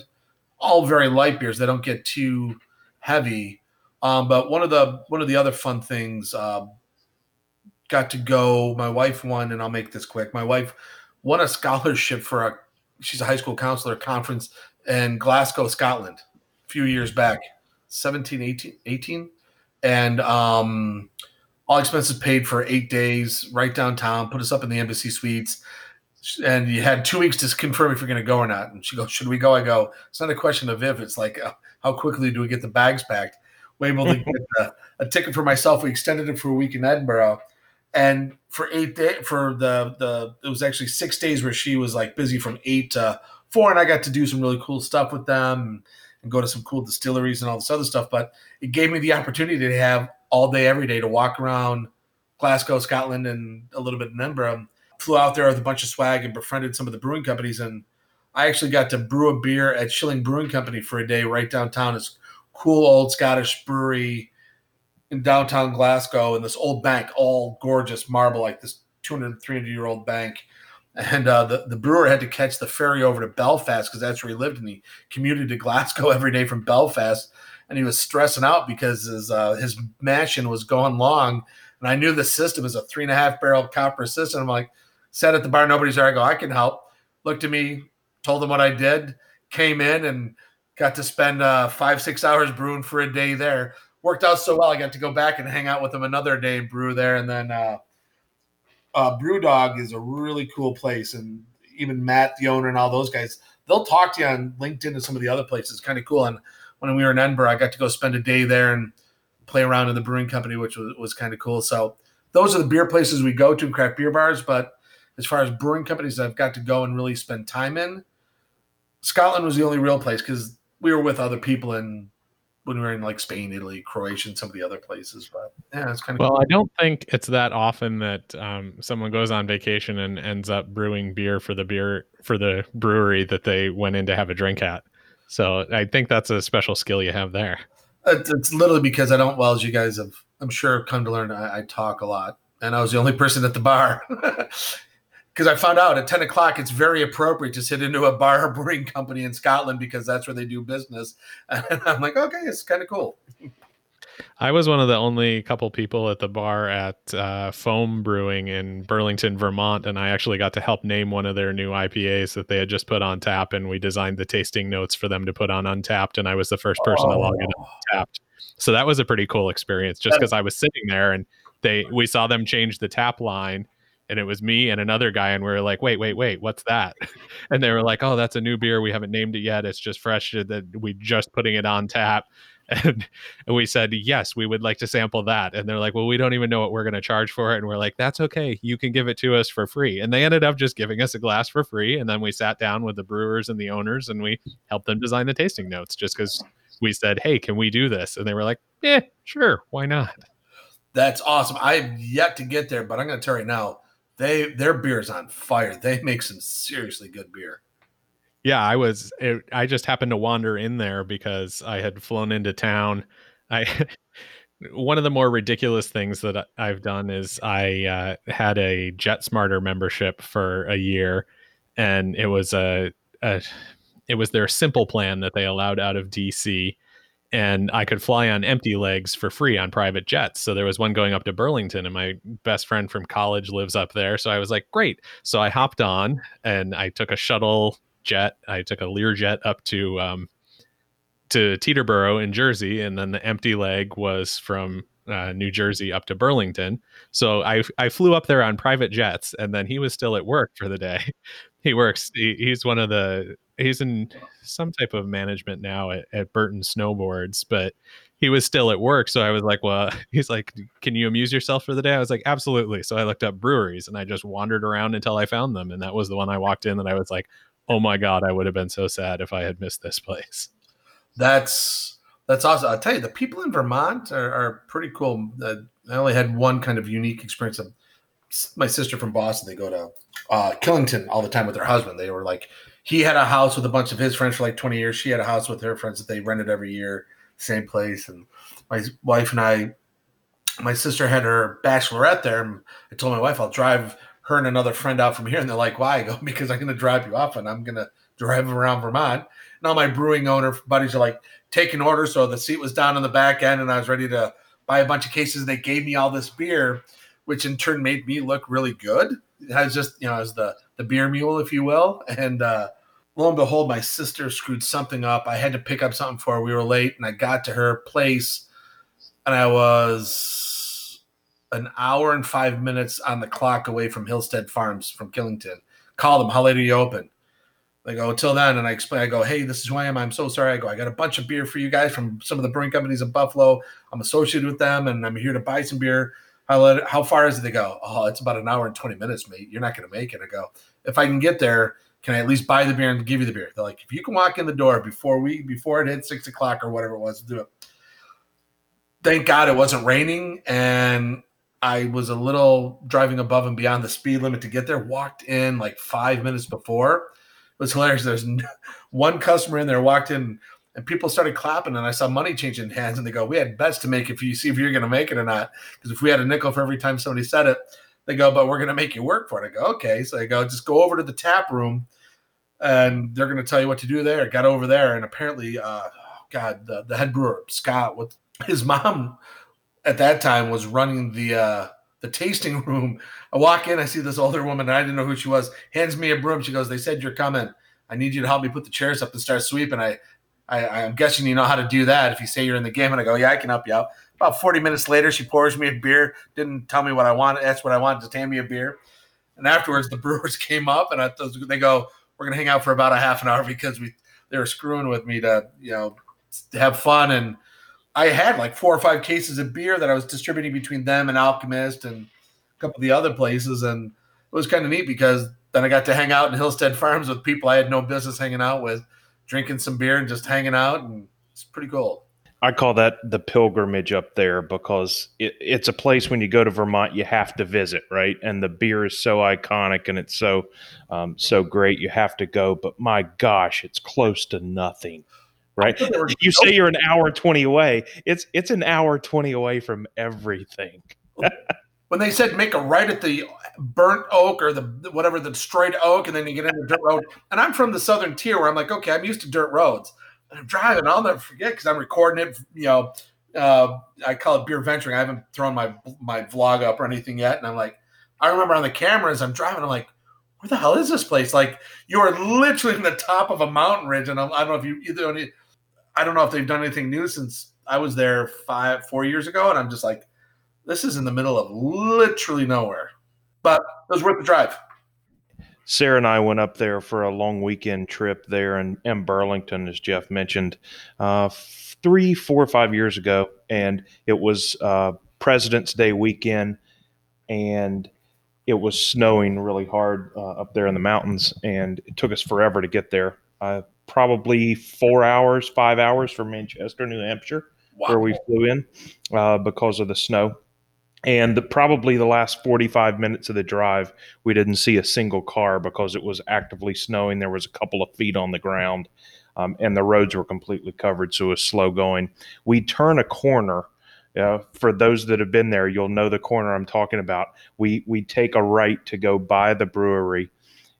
All very light beers. They don't get too heavy. Um, but one of the one of the other fun things uh, got to go. My wife won, and I'll make this quick. My wife won a scholarship for a. She's a high school counselor conference in Glasgow, Scotland, a few years back, 17, 18, 18. and um, all expenses paid for eight days, right downtown. Put us up in the embassy suites and you had two weeks to confirm if you're going to go or not. And she goes, "Should we go?" I go, "It's not a question of if. It's like uh, how quickly do we get the bags packed?" We're able to get a, a, ticket for myself. We extended it for a week in Edinburgh, and for eight day for the the it was actually six days where she was like busy from eight to four, and I got to do some really cool stuff with them and go to some cool distilleries and all this other stuff. But it gave me the opportunity to have all day, every day to walk around Glasgow, Scotland, and a little bit in Edinburgh um, flew out there with a bunch of swag and befriended some of the brewing companies. And I actually got to brew a beer at Shilling Brewing Company for a day right downtown. It's cool old Scottish brewery in downtown Glasgow in this old bank, all gorgeous marble, like this 200, 300 year old bank. And uh, the, the brewer had to catch the ferry over to Belfast because that's where he lived. And he commuted to Glasgow every day from Belfast. And he was stressing out because his, uh, his mansion was going long. And I knew the system is a three and a half barrel copper system. I'm like, sat at the bar, nobody's there. I go, I can help. Looked at me, told them what I did, came in and got to spend uh, five, six hours brewing for a day there. Worked out so well. I got to go back and hang out with them another day and brew there. And then uh, uh, Brewdog is a really cool place. And even Matt, the owner, and all those guys, they'll talk to you on LinkedIn and some of the other places. Kind of cool. And when we were in Edinburgh, I got to go spend a day there and play around in the brewing company, which was, was kind of cool. So those are the beer places we go to, and craft beer bars. But as far as brewing companies I've got to go and really spend time in, Scotland was the only real place because we were with other people in when we were in like Spain, Italy, Croatia, and some of the other places. But yeah, it's kind of well. Cool. I don't think it's that often that um, someone goes on vacation and ends up brewing beer for the beer for the brewery that they went in to have a drink at. So I think that's a special skill you have there. It's, it's literally because I don't. Well, as you guys have, I'm sure, come to learn, I, I talk a lot, and I was the only person at the bar. because I found out at 10 o'clock it's very appropriate to sit into a bar brewing company in Scotland because that's where they do business. And I'm like, okay, it's kind of cool. I was one of the only couple people at the bar at uh, Foam Brewing in Burlington, Vermont, and I actually got to help name one of their new IPAs that they had just put on tap, and we designed the tasting notes for them to put on Untappd, and I was the first person oh. to log in on Untappd. So that was a pretty cool experience, just because I was sitting there and they we saw them change the tap line and it was me and another guy and we were like wait wait wait what's that? And they were like oh that's a new beer we haven't named it yet it's just fresh uh, that we just putting it on tap. And, and we said yes we would like to sample that. And they're like well we don't even know what we're going to charge for it. And we're like that's okay you can give it to us for free. And they ended up just giving us a glass for free and then we sat down with the brewers and the owners and we helped them design the tasting notes just because we said hey can we do this? And they were like yeah sure why not? That's awesome i've yet to get there but i'm going to tell you now they their beer's on fire. They make some seriously good beer. Yeah, I was. It, I just happened to wander in there because I had flown into town. I one of the more ridiculous things that I've done is I uh, had a JetSmarter membership for a year, and it was a, a it was their simple plan that they allowed out of DC and I could fly on empty legs for free on private jets. So there was one going up to Burlington, and my best friend from college lives up there. So I was like, great. So I hopped on and I took a shuttle jet. I took a Learjet up to um, to Teterboro in Jersey, and then the empty leg was from uh, New Jersey up to Burlington. So I I flew up there on private jets, and then he was still at work for the day. he works. He, he's one of the he's in some type of management now at, at Burton Snowboards, but he was still at work. So I was like, well, he's like, can you amuse yourself for the day? I was like, absolutely. So I looked up breweries and I just wandered around until I found them. And that was the one I walked in and I was like, oh my God, I would have been so sad if I had missed this place. That's that's awesome. I'll tell you, the people in Vermont are, are pretty cool. Uh, I only had one kind of unique experience. Of my sister from Boston, they go to uh, Killington all the time with their husband. They were like, he had a house with a bunch of his friends for like 20 years. She had a house with her friends that they rented every year, same place. And my wife and I, my sister had her bachelorette there. I told my wife, I'll drive her and another friend out from here. And they're like, why? I go, because I'm going to drive you off and I'm going to drive around Vermont. And all my brewing owner buddies are like taking orders. So the seat was down in the back end and I was ready to buy a bunch of cases. They gave me all this beer, which in turn made me look really good. It has just, you know, as the, the beer mule, if you will. And uh, lo and behold, my sister screwed something up. I had to pick up something for her. We were late and I got to her place and I was an hour and five minutes on the clock away from Hillstead Farms from Killington. Called them, how late are you open? They go, till then. And I explain, I go, hey, this is who I am. I'm so sorry. I go, I got a bunch of beer for you guys from some of the brewing companies in Buffalo. I'm associated with them and I'm here to buy some beer. How, how far is it? They go, oh, it's about an hour and 20 minutes, mate. You're not going to make it. I go, if I can get there, can I at least buy the beer and give you the beer? They're like, if you can walk in the door before we, before it hit six o'clock or whatever it was, do it. Thank God it wasn't raining. And I was a little driving above and beyond the speed limit to get there. Walked in like five minutes before was hilarious. There's one customer in there walked in and people started clapping and I saw money changing hands and they go, we had bets to make if you see if you're going to make it or not. Because if we had a nickel for every time somebody said it, they go, but we're going to make you work for it. I go, okay. So I go, just go over to the tap room and they're going to tell you what to do there. Got over there and apparently, uh, God, the, the head brewer, Scott, with his mom at that time was running the, uh, the tasting room. I walk in, I see this older woman, and I didn't know who she was. Hands me a broom. She goes, "They said you're coming. I need you to help me put the chairs up and start sweeping." I, I, I'm guessing you know how to do that. If you say you're in the game, and I go, "Yeah, I can help you out." About 40 minutes later, she pours me a beer. Didn't tell me what I wanted. That's what I wanted. Just hand me a beer. And afterwards, the brewers came up, and I, they go, "We're gonna hang out for about a half an hour because we they were screwing with me to you know to have fun and." I had like four or five cases of beer that I was distributing between them and Alchemist and a couple of the other places, and it was kind of neat because then I got to hang out in Hillstead Farms with people I had no business hanging out with, drinking some beer and just hanging out, and it's pretty cool. I call that the pilgrimage up there because it, it's a place when you go to Vermont you have to visit, right? And the beer is so iconic and it's so um, so great you have to go. But my gosh, it's close to nothing right? You say you're an hour 20 away. It's it's an hour 20 away from everything. when they said make a right at the burnt oak or the whatever the destroyed oak, and then you get into dirt road. And I'm from the southern tier where I'm like, okay, I'm used to dirt roads. And I'm driving, I'll never forget because I'm recording it. You know, uh, I call it beer venturing. I haven't thrown my my vlog up or anything yet, and I'm like, I remember on the cameras, I'm driving. I'm like, where the hell is this place? Like you are literally in the top of a mountain ridge, and I'm, I do not know if you either. I don't know if they've done anything new since I was there five, four years ago, and I'm just like, this is in the middle of literally nowhere, but it was worth the drive. Sarah and I went up there for a long weekend trip there in, in Burlington, as Jeff mentioned, uh, three, four, five years ago, and it was uh, President's Day weekend, and it was snowing really hard uh, up there in the mountains, and it took us forever to get there. Uh, probably four hours, five hours from Manchester, New Hampshire, wow. where we flew in uh, because of the snow. And the, probably the last 45 minutes of the drive, we didn't see a single car because it was actively snowing. There was a couple of feet on the ground, um, and the roads were completely covered, so it was slow going. We turn a corner. Uh, for those that have been there, you'll know the corner I'm talking about. We we take a right to go by the brewery,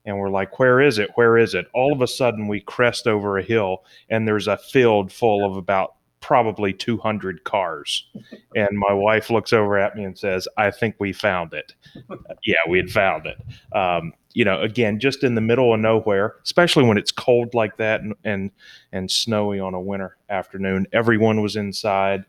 and we're like, where is it? Where is it? All of a sudden, we crest over a hill, and there's a field full of about probably 200 cars. And my wife looks over at me and says, I think we found it. yeah, we had found it. Um, you know, again, just in the middle of nowhere, especially when it's cold like that and, and, and snowy on a winter afternoon. Everyone was inside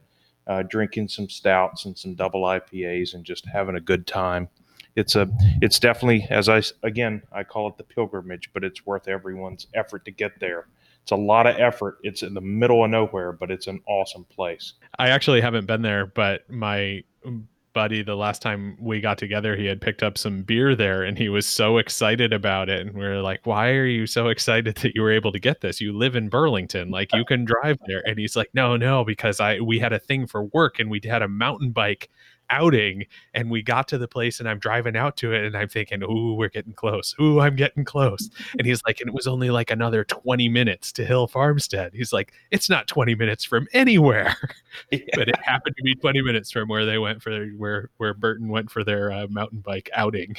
uh, drinking some stouts and some double IPAs and just having a good time it's a it's definitely as I again I call it the pilgrimage, but it's worth everyone's effort to get there. It's a lot of effort. It's in the middle of nowhere, but it's an awesome place. I actually haven't been there, but my mm, buddy, the last time we got together, he had picked up some beer there and he was so excited about it. And we are like, Why are you so excited that you were able to get this? You live in Burlington, like you can drive there. And he's like, No, no, because I we had a thing for work and we had a mountain bike outing and we got to the place and I'm driving out to it and I'm thinking, ooh, we're getting close. Ooh, I'm getting close. And he's like, and it was only like another 20 minutes to Hill Farmstead. He's like, it's not 20 minutes from anywhere. Yeah. but it happened to be 20 minutes from where they went for their, where where Burton went for their uh, mountain bike outing.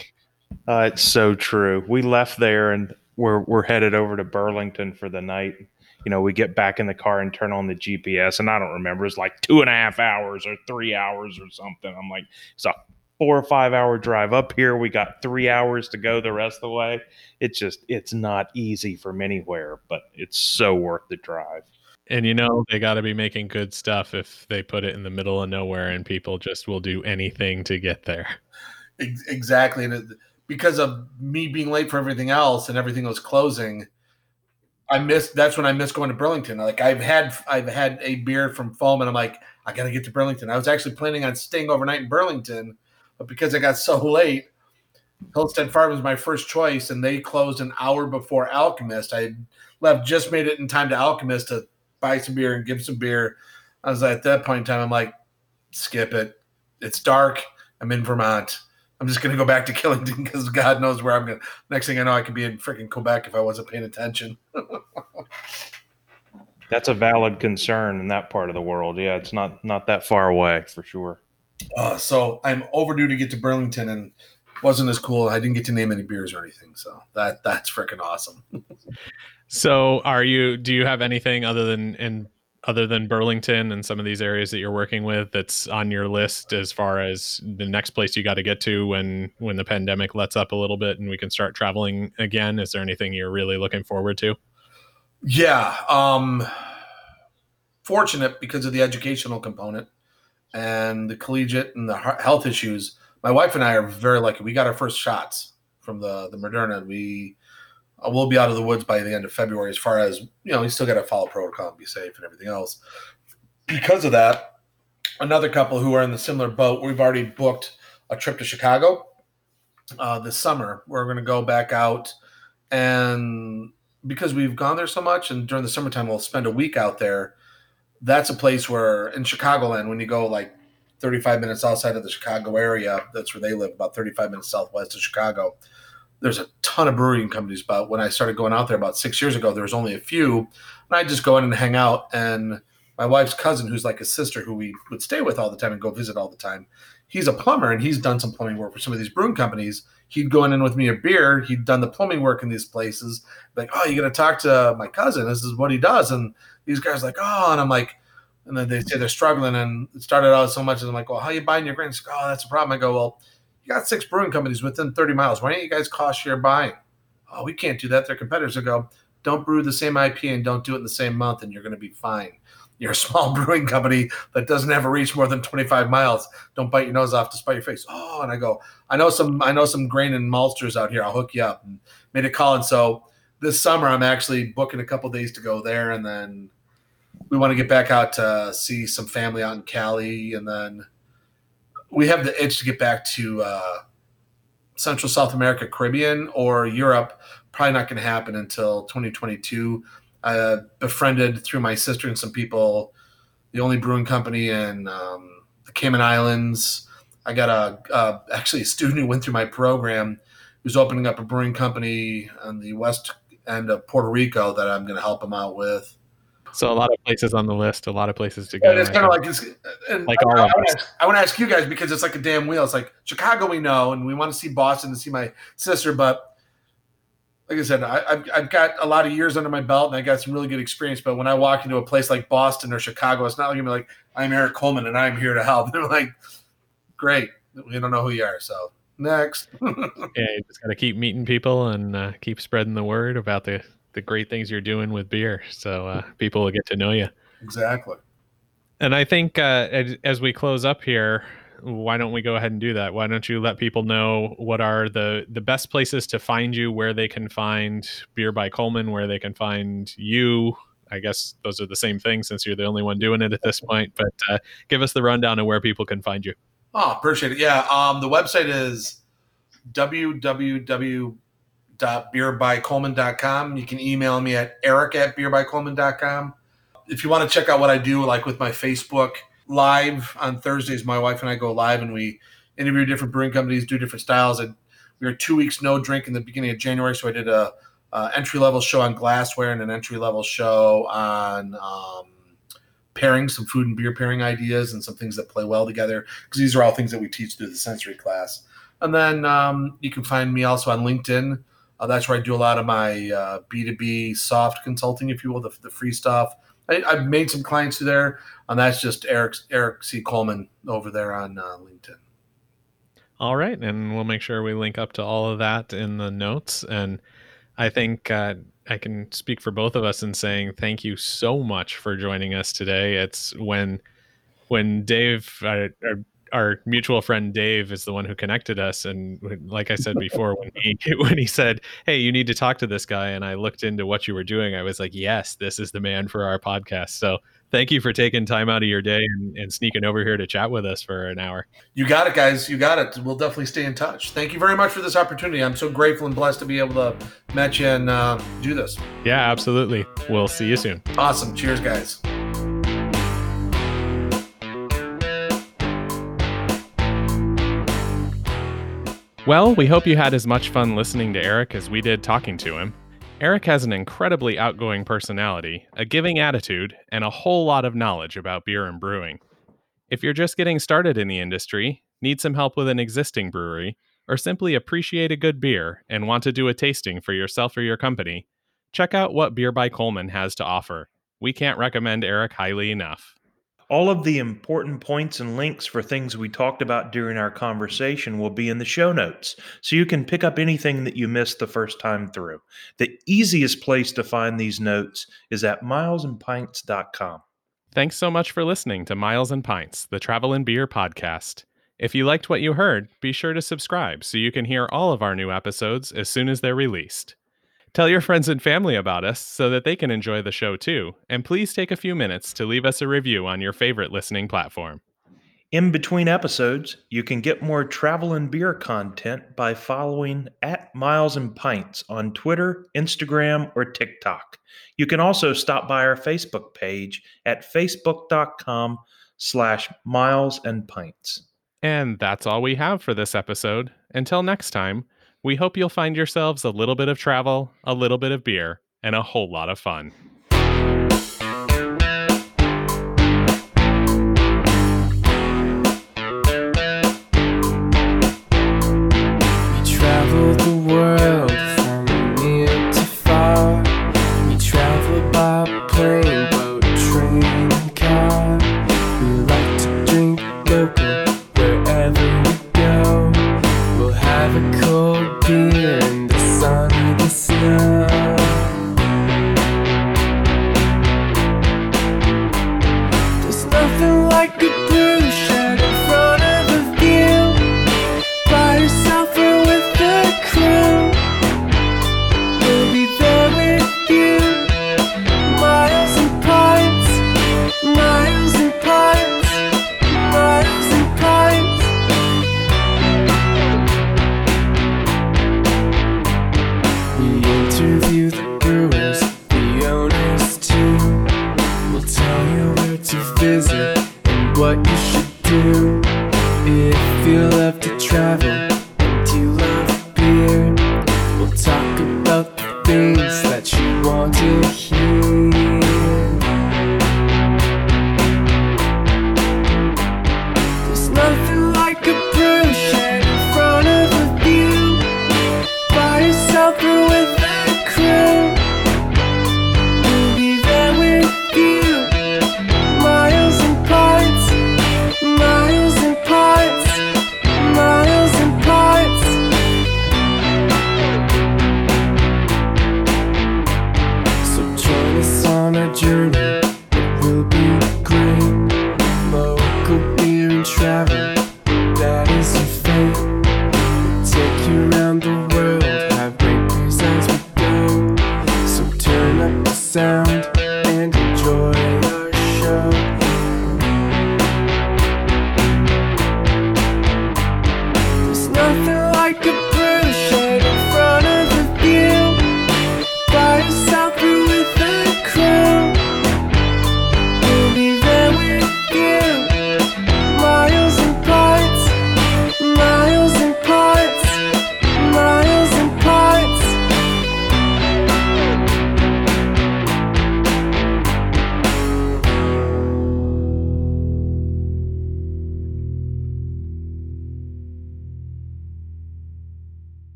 Uh, it's so true. We left there and we're we're headed over to Burlington for the night you know, we get back in the car and turn on the GPS, and I don't remember. It's like two and a half hours or three hours or something. I'm like, it's a four or five hour drive up here. We got three hours to go the rest of the way. It's just, it's not easy from anywhere, but it's so worth the drive. And you know, they got to be making good stuff if they put it in the middle of nowhere and people just will do anything to get there. Exactly. And because of me being late for everything else and everything was closing, I missed. That's when I missed going to Burlington. Like I've had, I've had a beer from Foam, and I'm like, I gotta get to Burlington. I was actually planning on staying overnight in Burlington, but because I got so late, Hillstead Farm was my first choice, and they closed an hour before Alchemist. I left, just made it in time to Alchemist to buy some beer and give some beer. I was like, at that point in time, I'm like, skip it. It's dark. I'm in Vermont. I'm just gonna go back to Killington because God knows where I'm gonna. Next thing I know, I could be in freaking Quebec if I wasn't paying attention. That's a valid concern in that part of the world. Yeah, it's not not that far away for sure. Uh, so I'm overdue to get to Burlington, and wasn't as cool. I didn't get to name any beers or anything, so that that's freaking awesome. so, are you? Do you have anything other than in other than Burlington and some of these areas that you're working with that's on your list as far as the next place you got to get to when when the pandemic lets up a little bit and we can start traveling again? Is there anything you're really looking forward to? Yeah, um fortunate because of the educational component and the collegiate and the health issues. My wife and I are very lucky. We got our first shots from the the Moderna. We we'll be out of the woods by the end of February. As far as you know, you still got to follow protocol and be safe and everything else. Because of that, another couple who are in the similar boat, we've already booked a trip to Chicago uh, this summer. We're going to go back out, and because we've gone there so much, and during the summertime, we'll spend a week out there. That's a place where in Chicagoland, when you go like 35 minutes outside of the Chicago area, that's where they live, about 35 minutes southwest of Chicago there's a ton of brewing companies. But when I started going out there about six years ago, there was only a few, and I just go in and hang out. And my wife's cousin, who's like a sister, who we would stay with all the time and go visit all the time, he's a plumber and he's done some plumbing work for some of these brewing companies. He'd go in with me a beer. He'd done the plumbing work in these places. Like, oh, you got to talk to my cousin. This is what he does. And these guys like, oh, and I'm like, and then they say they're struggling. And it started out so much. And I'm like, well, how you buying your grain? Like, oh, that's a problem. I go, well, you got six brewing companies within 30 miles. Why don't you guys cost share buying? Oh, we can't do that. Their competitors will go, don't brew the same IP and don't do it in the same month, and you're going to be fine. You're a small brewing company that doesn't ever reach more than 25 miles. Don't bite your nose off to spite your face. Oh, and I go, I know some, I know some grain and maltsters out here. I'll hook you up. And made a call, and so this summer I'm actually booking a couple days to go there, and then we want to get back out to see some family out in Cali, and then we have the itch to get back to uh, Central South America, Caribbean, or Europe. Probably not going to happen until 2022. I uh, befriended through my sister and some people the only brewing company in um, the Cayman Islands. I got a uh, actually a student who went through my program who's opening up a brewing company on the west end of Puerto Rico that I'm going to help him out with. So a lot of places on the list, a lot of places to go. And it's kind of like it's, like I, all I, of us. I want to ask you guys because it's like a damn wheel. It's like Chicago, we know, and we want to see Boston to see my sister, but like I said, I, have I've got a lot of years under my belt and I got some really good experience. But when I walk into a place like Boston or Chicago, it's not like I'm like I'm Eric Coleman and I'm here to help. They're like, great, we don't know who you are, so next. yeah, you just got to keep meeting people and uh, keep spreading the word about the the great things you're doing with beer, so uh, people will get to know you. Exactly. And I think uh, as, as, we close up here, why don't we go ahead and do that? Why don't you let people know what are the the best places to find you, where they can find Beer by Coleman, where they can find you? I guess those are the same thing since you're the only one doing it at this point. But uh, give us the rundown of where people can find you. Oh, appreciate it. Yeah, um, the website is www.beerbycoleman.com. You can email me at eric at beerbycoleman.com. If you want to check out what I do, like with my Facebook live on Thursdays, my wife and I go live and we interview different brewing companies, do different styles. And we were two weeks no drink in the beginning of January, so I did a, a entry level show on glassware and an entry level show on um, pairing, some food and beer pairing ideas, and some things that play well together. Because these are all things that we teach through the sensory class. And then um, you can find me also on LinkedIn. Uh, that's where I do a lot of my uh, B2B soft consulting, if you will, the, the free stuff. I, have made some clients through there, and that's just Eric Eric C. Coleman over there on uh, LinkedIn. All right, and we'll make sure we link up to all of that in the notes. And I think uh, I can speak for both of us in saying thank you so much for joining us today. It's when when Dave, our, our our mutual friend Dave is the one who connected us. And like I said before, when he when he said, "Hey, you need to talk to this guy," and I looked into what you were doing, I was like, "Yes, this is the man for our podcast." So thank you for taking time out of your day and, and sneaking over here to chat with us for an hour. You got it, guys. You got it. We'll definitely stay in touch. Thank you very much for this opportunity. I'm so grateful and blessed to be able to meet you and uh, do this. Yeah, absolutely. We'll see you soon. Awesome. Cheers, guys. Well, we hope you had as much fun listening to Eric as we did talking to him. Eric has an incredibly outgoing personality, a giving attitude, and a whole lot of knowledge about beer and brewing. If you're just getting started in the industry, need some help with an existing brewery, or simply appreciate a good beer and want to do a tasting for yourself or your company, check out what Beer by Coleman has to offer. We can't recommend Eric highly enough. All of the important points and links for things we talked about during our conversation will be in the show notes, so you can pick up anything that you missed the first time through. The easiest place to find these notes is at milesandpints.com. Thanks so much for listening to Miles and Pints, the Travel and Beer podcast. If you liked what you heard, be sure to subscribe so you can hear all of our new episodes as soon as they're released. Tell your friends and family about us so that they can enjoy the show too. And please take a few minutes to leave us a review on your favorite listening platform. In between episodes, you can get more travel and beer content by following at Miles and Pints on Twitter, Instagram, or TikTok. You can also stop by our Facebook page at facebook.com slash miles and pints. And that's all we have for this episode. Until next time, we hope you'll find yourselves a little bit of travel, a little bit of beer, and a whole lot of fun.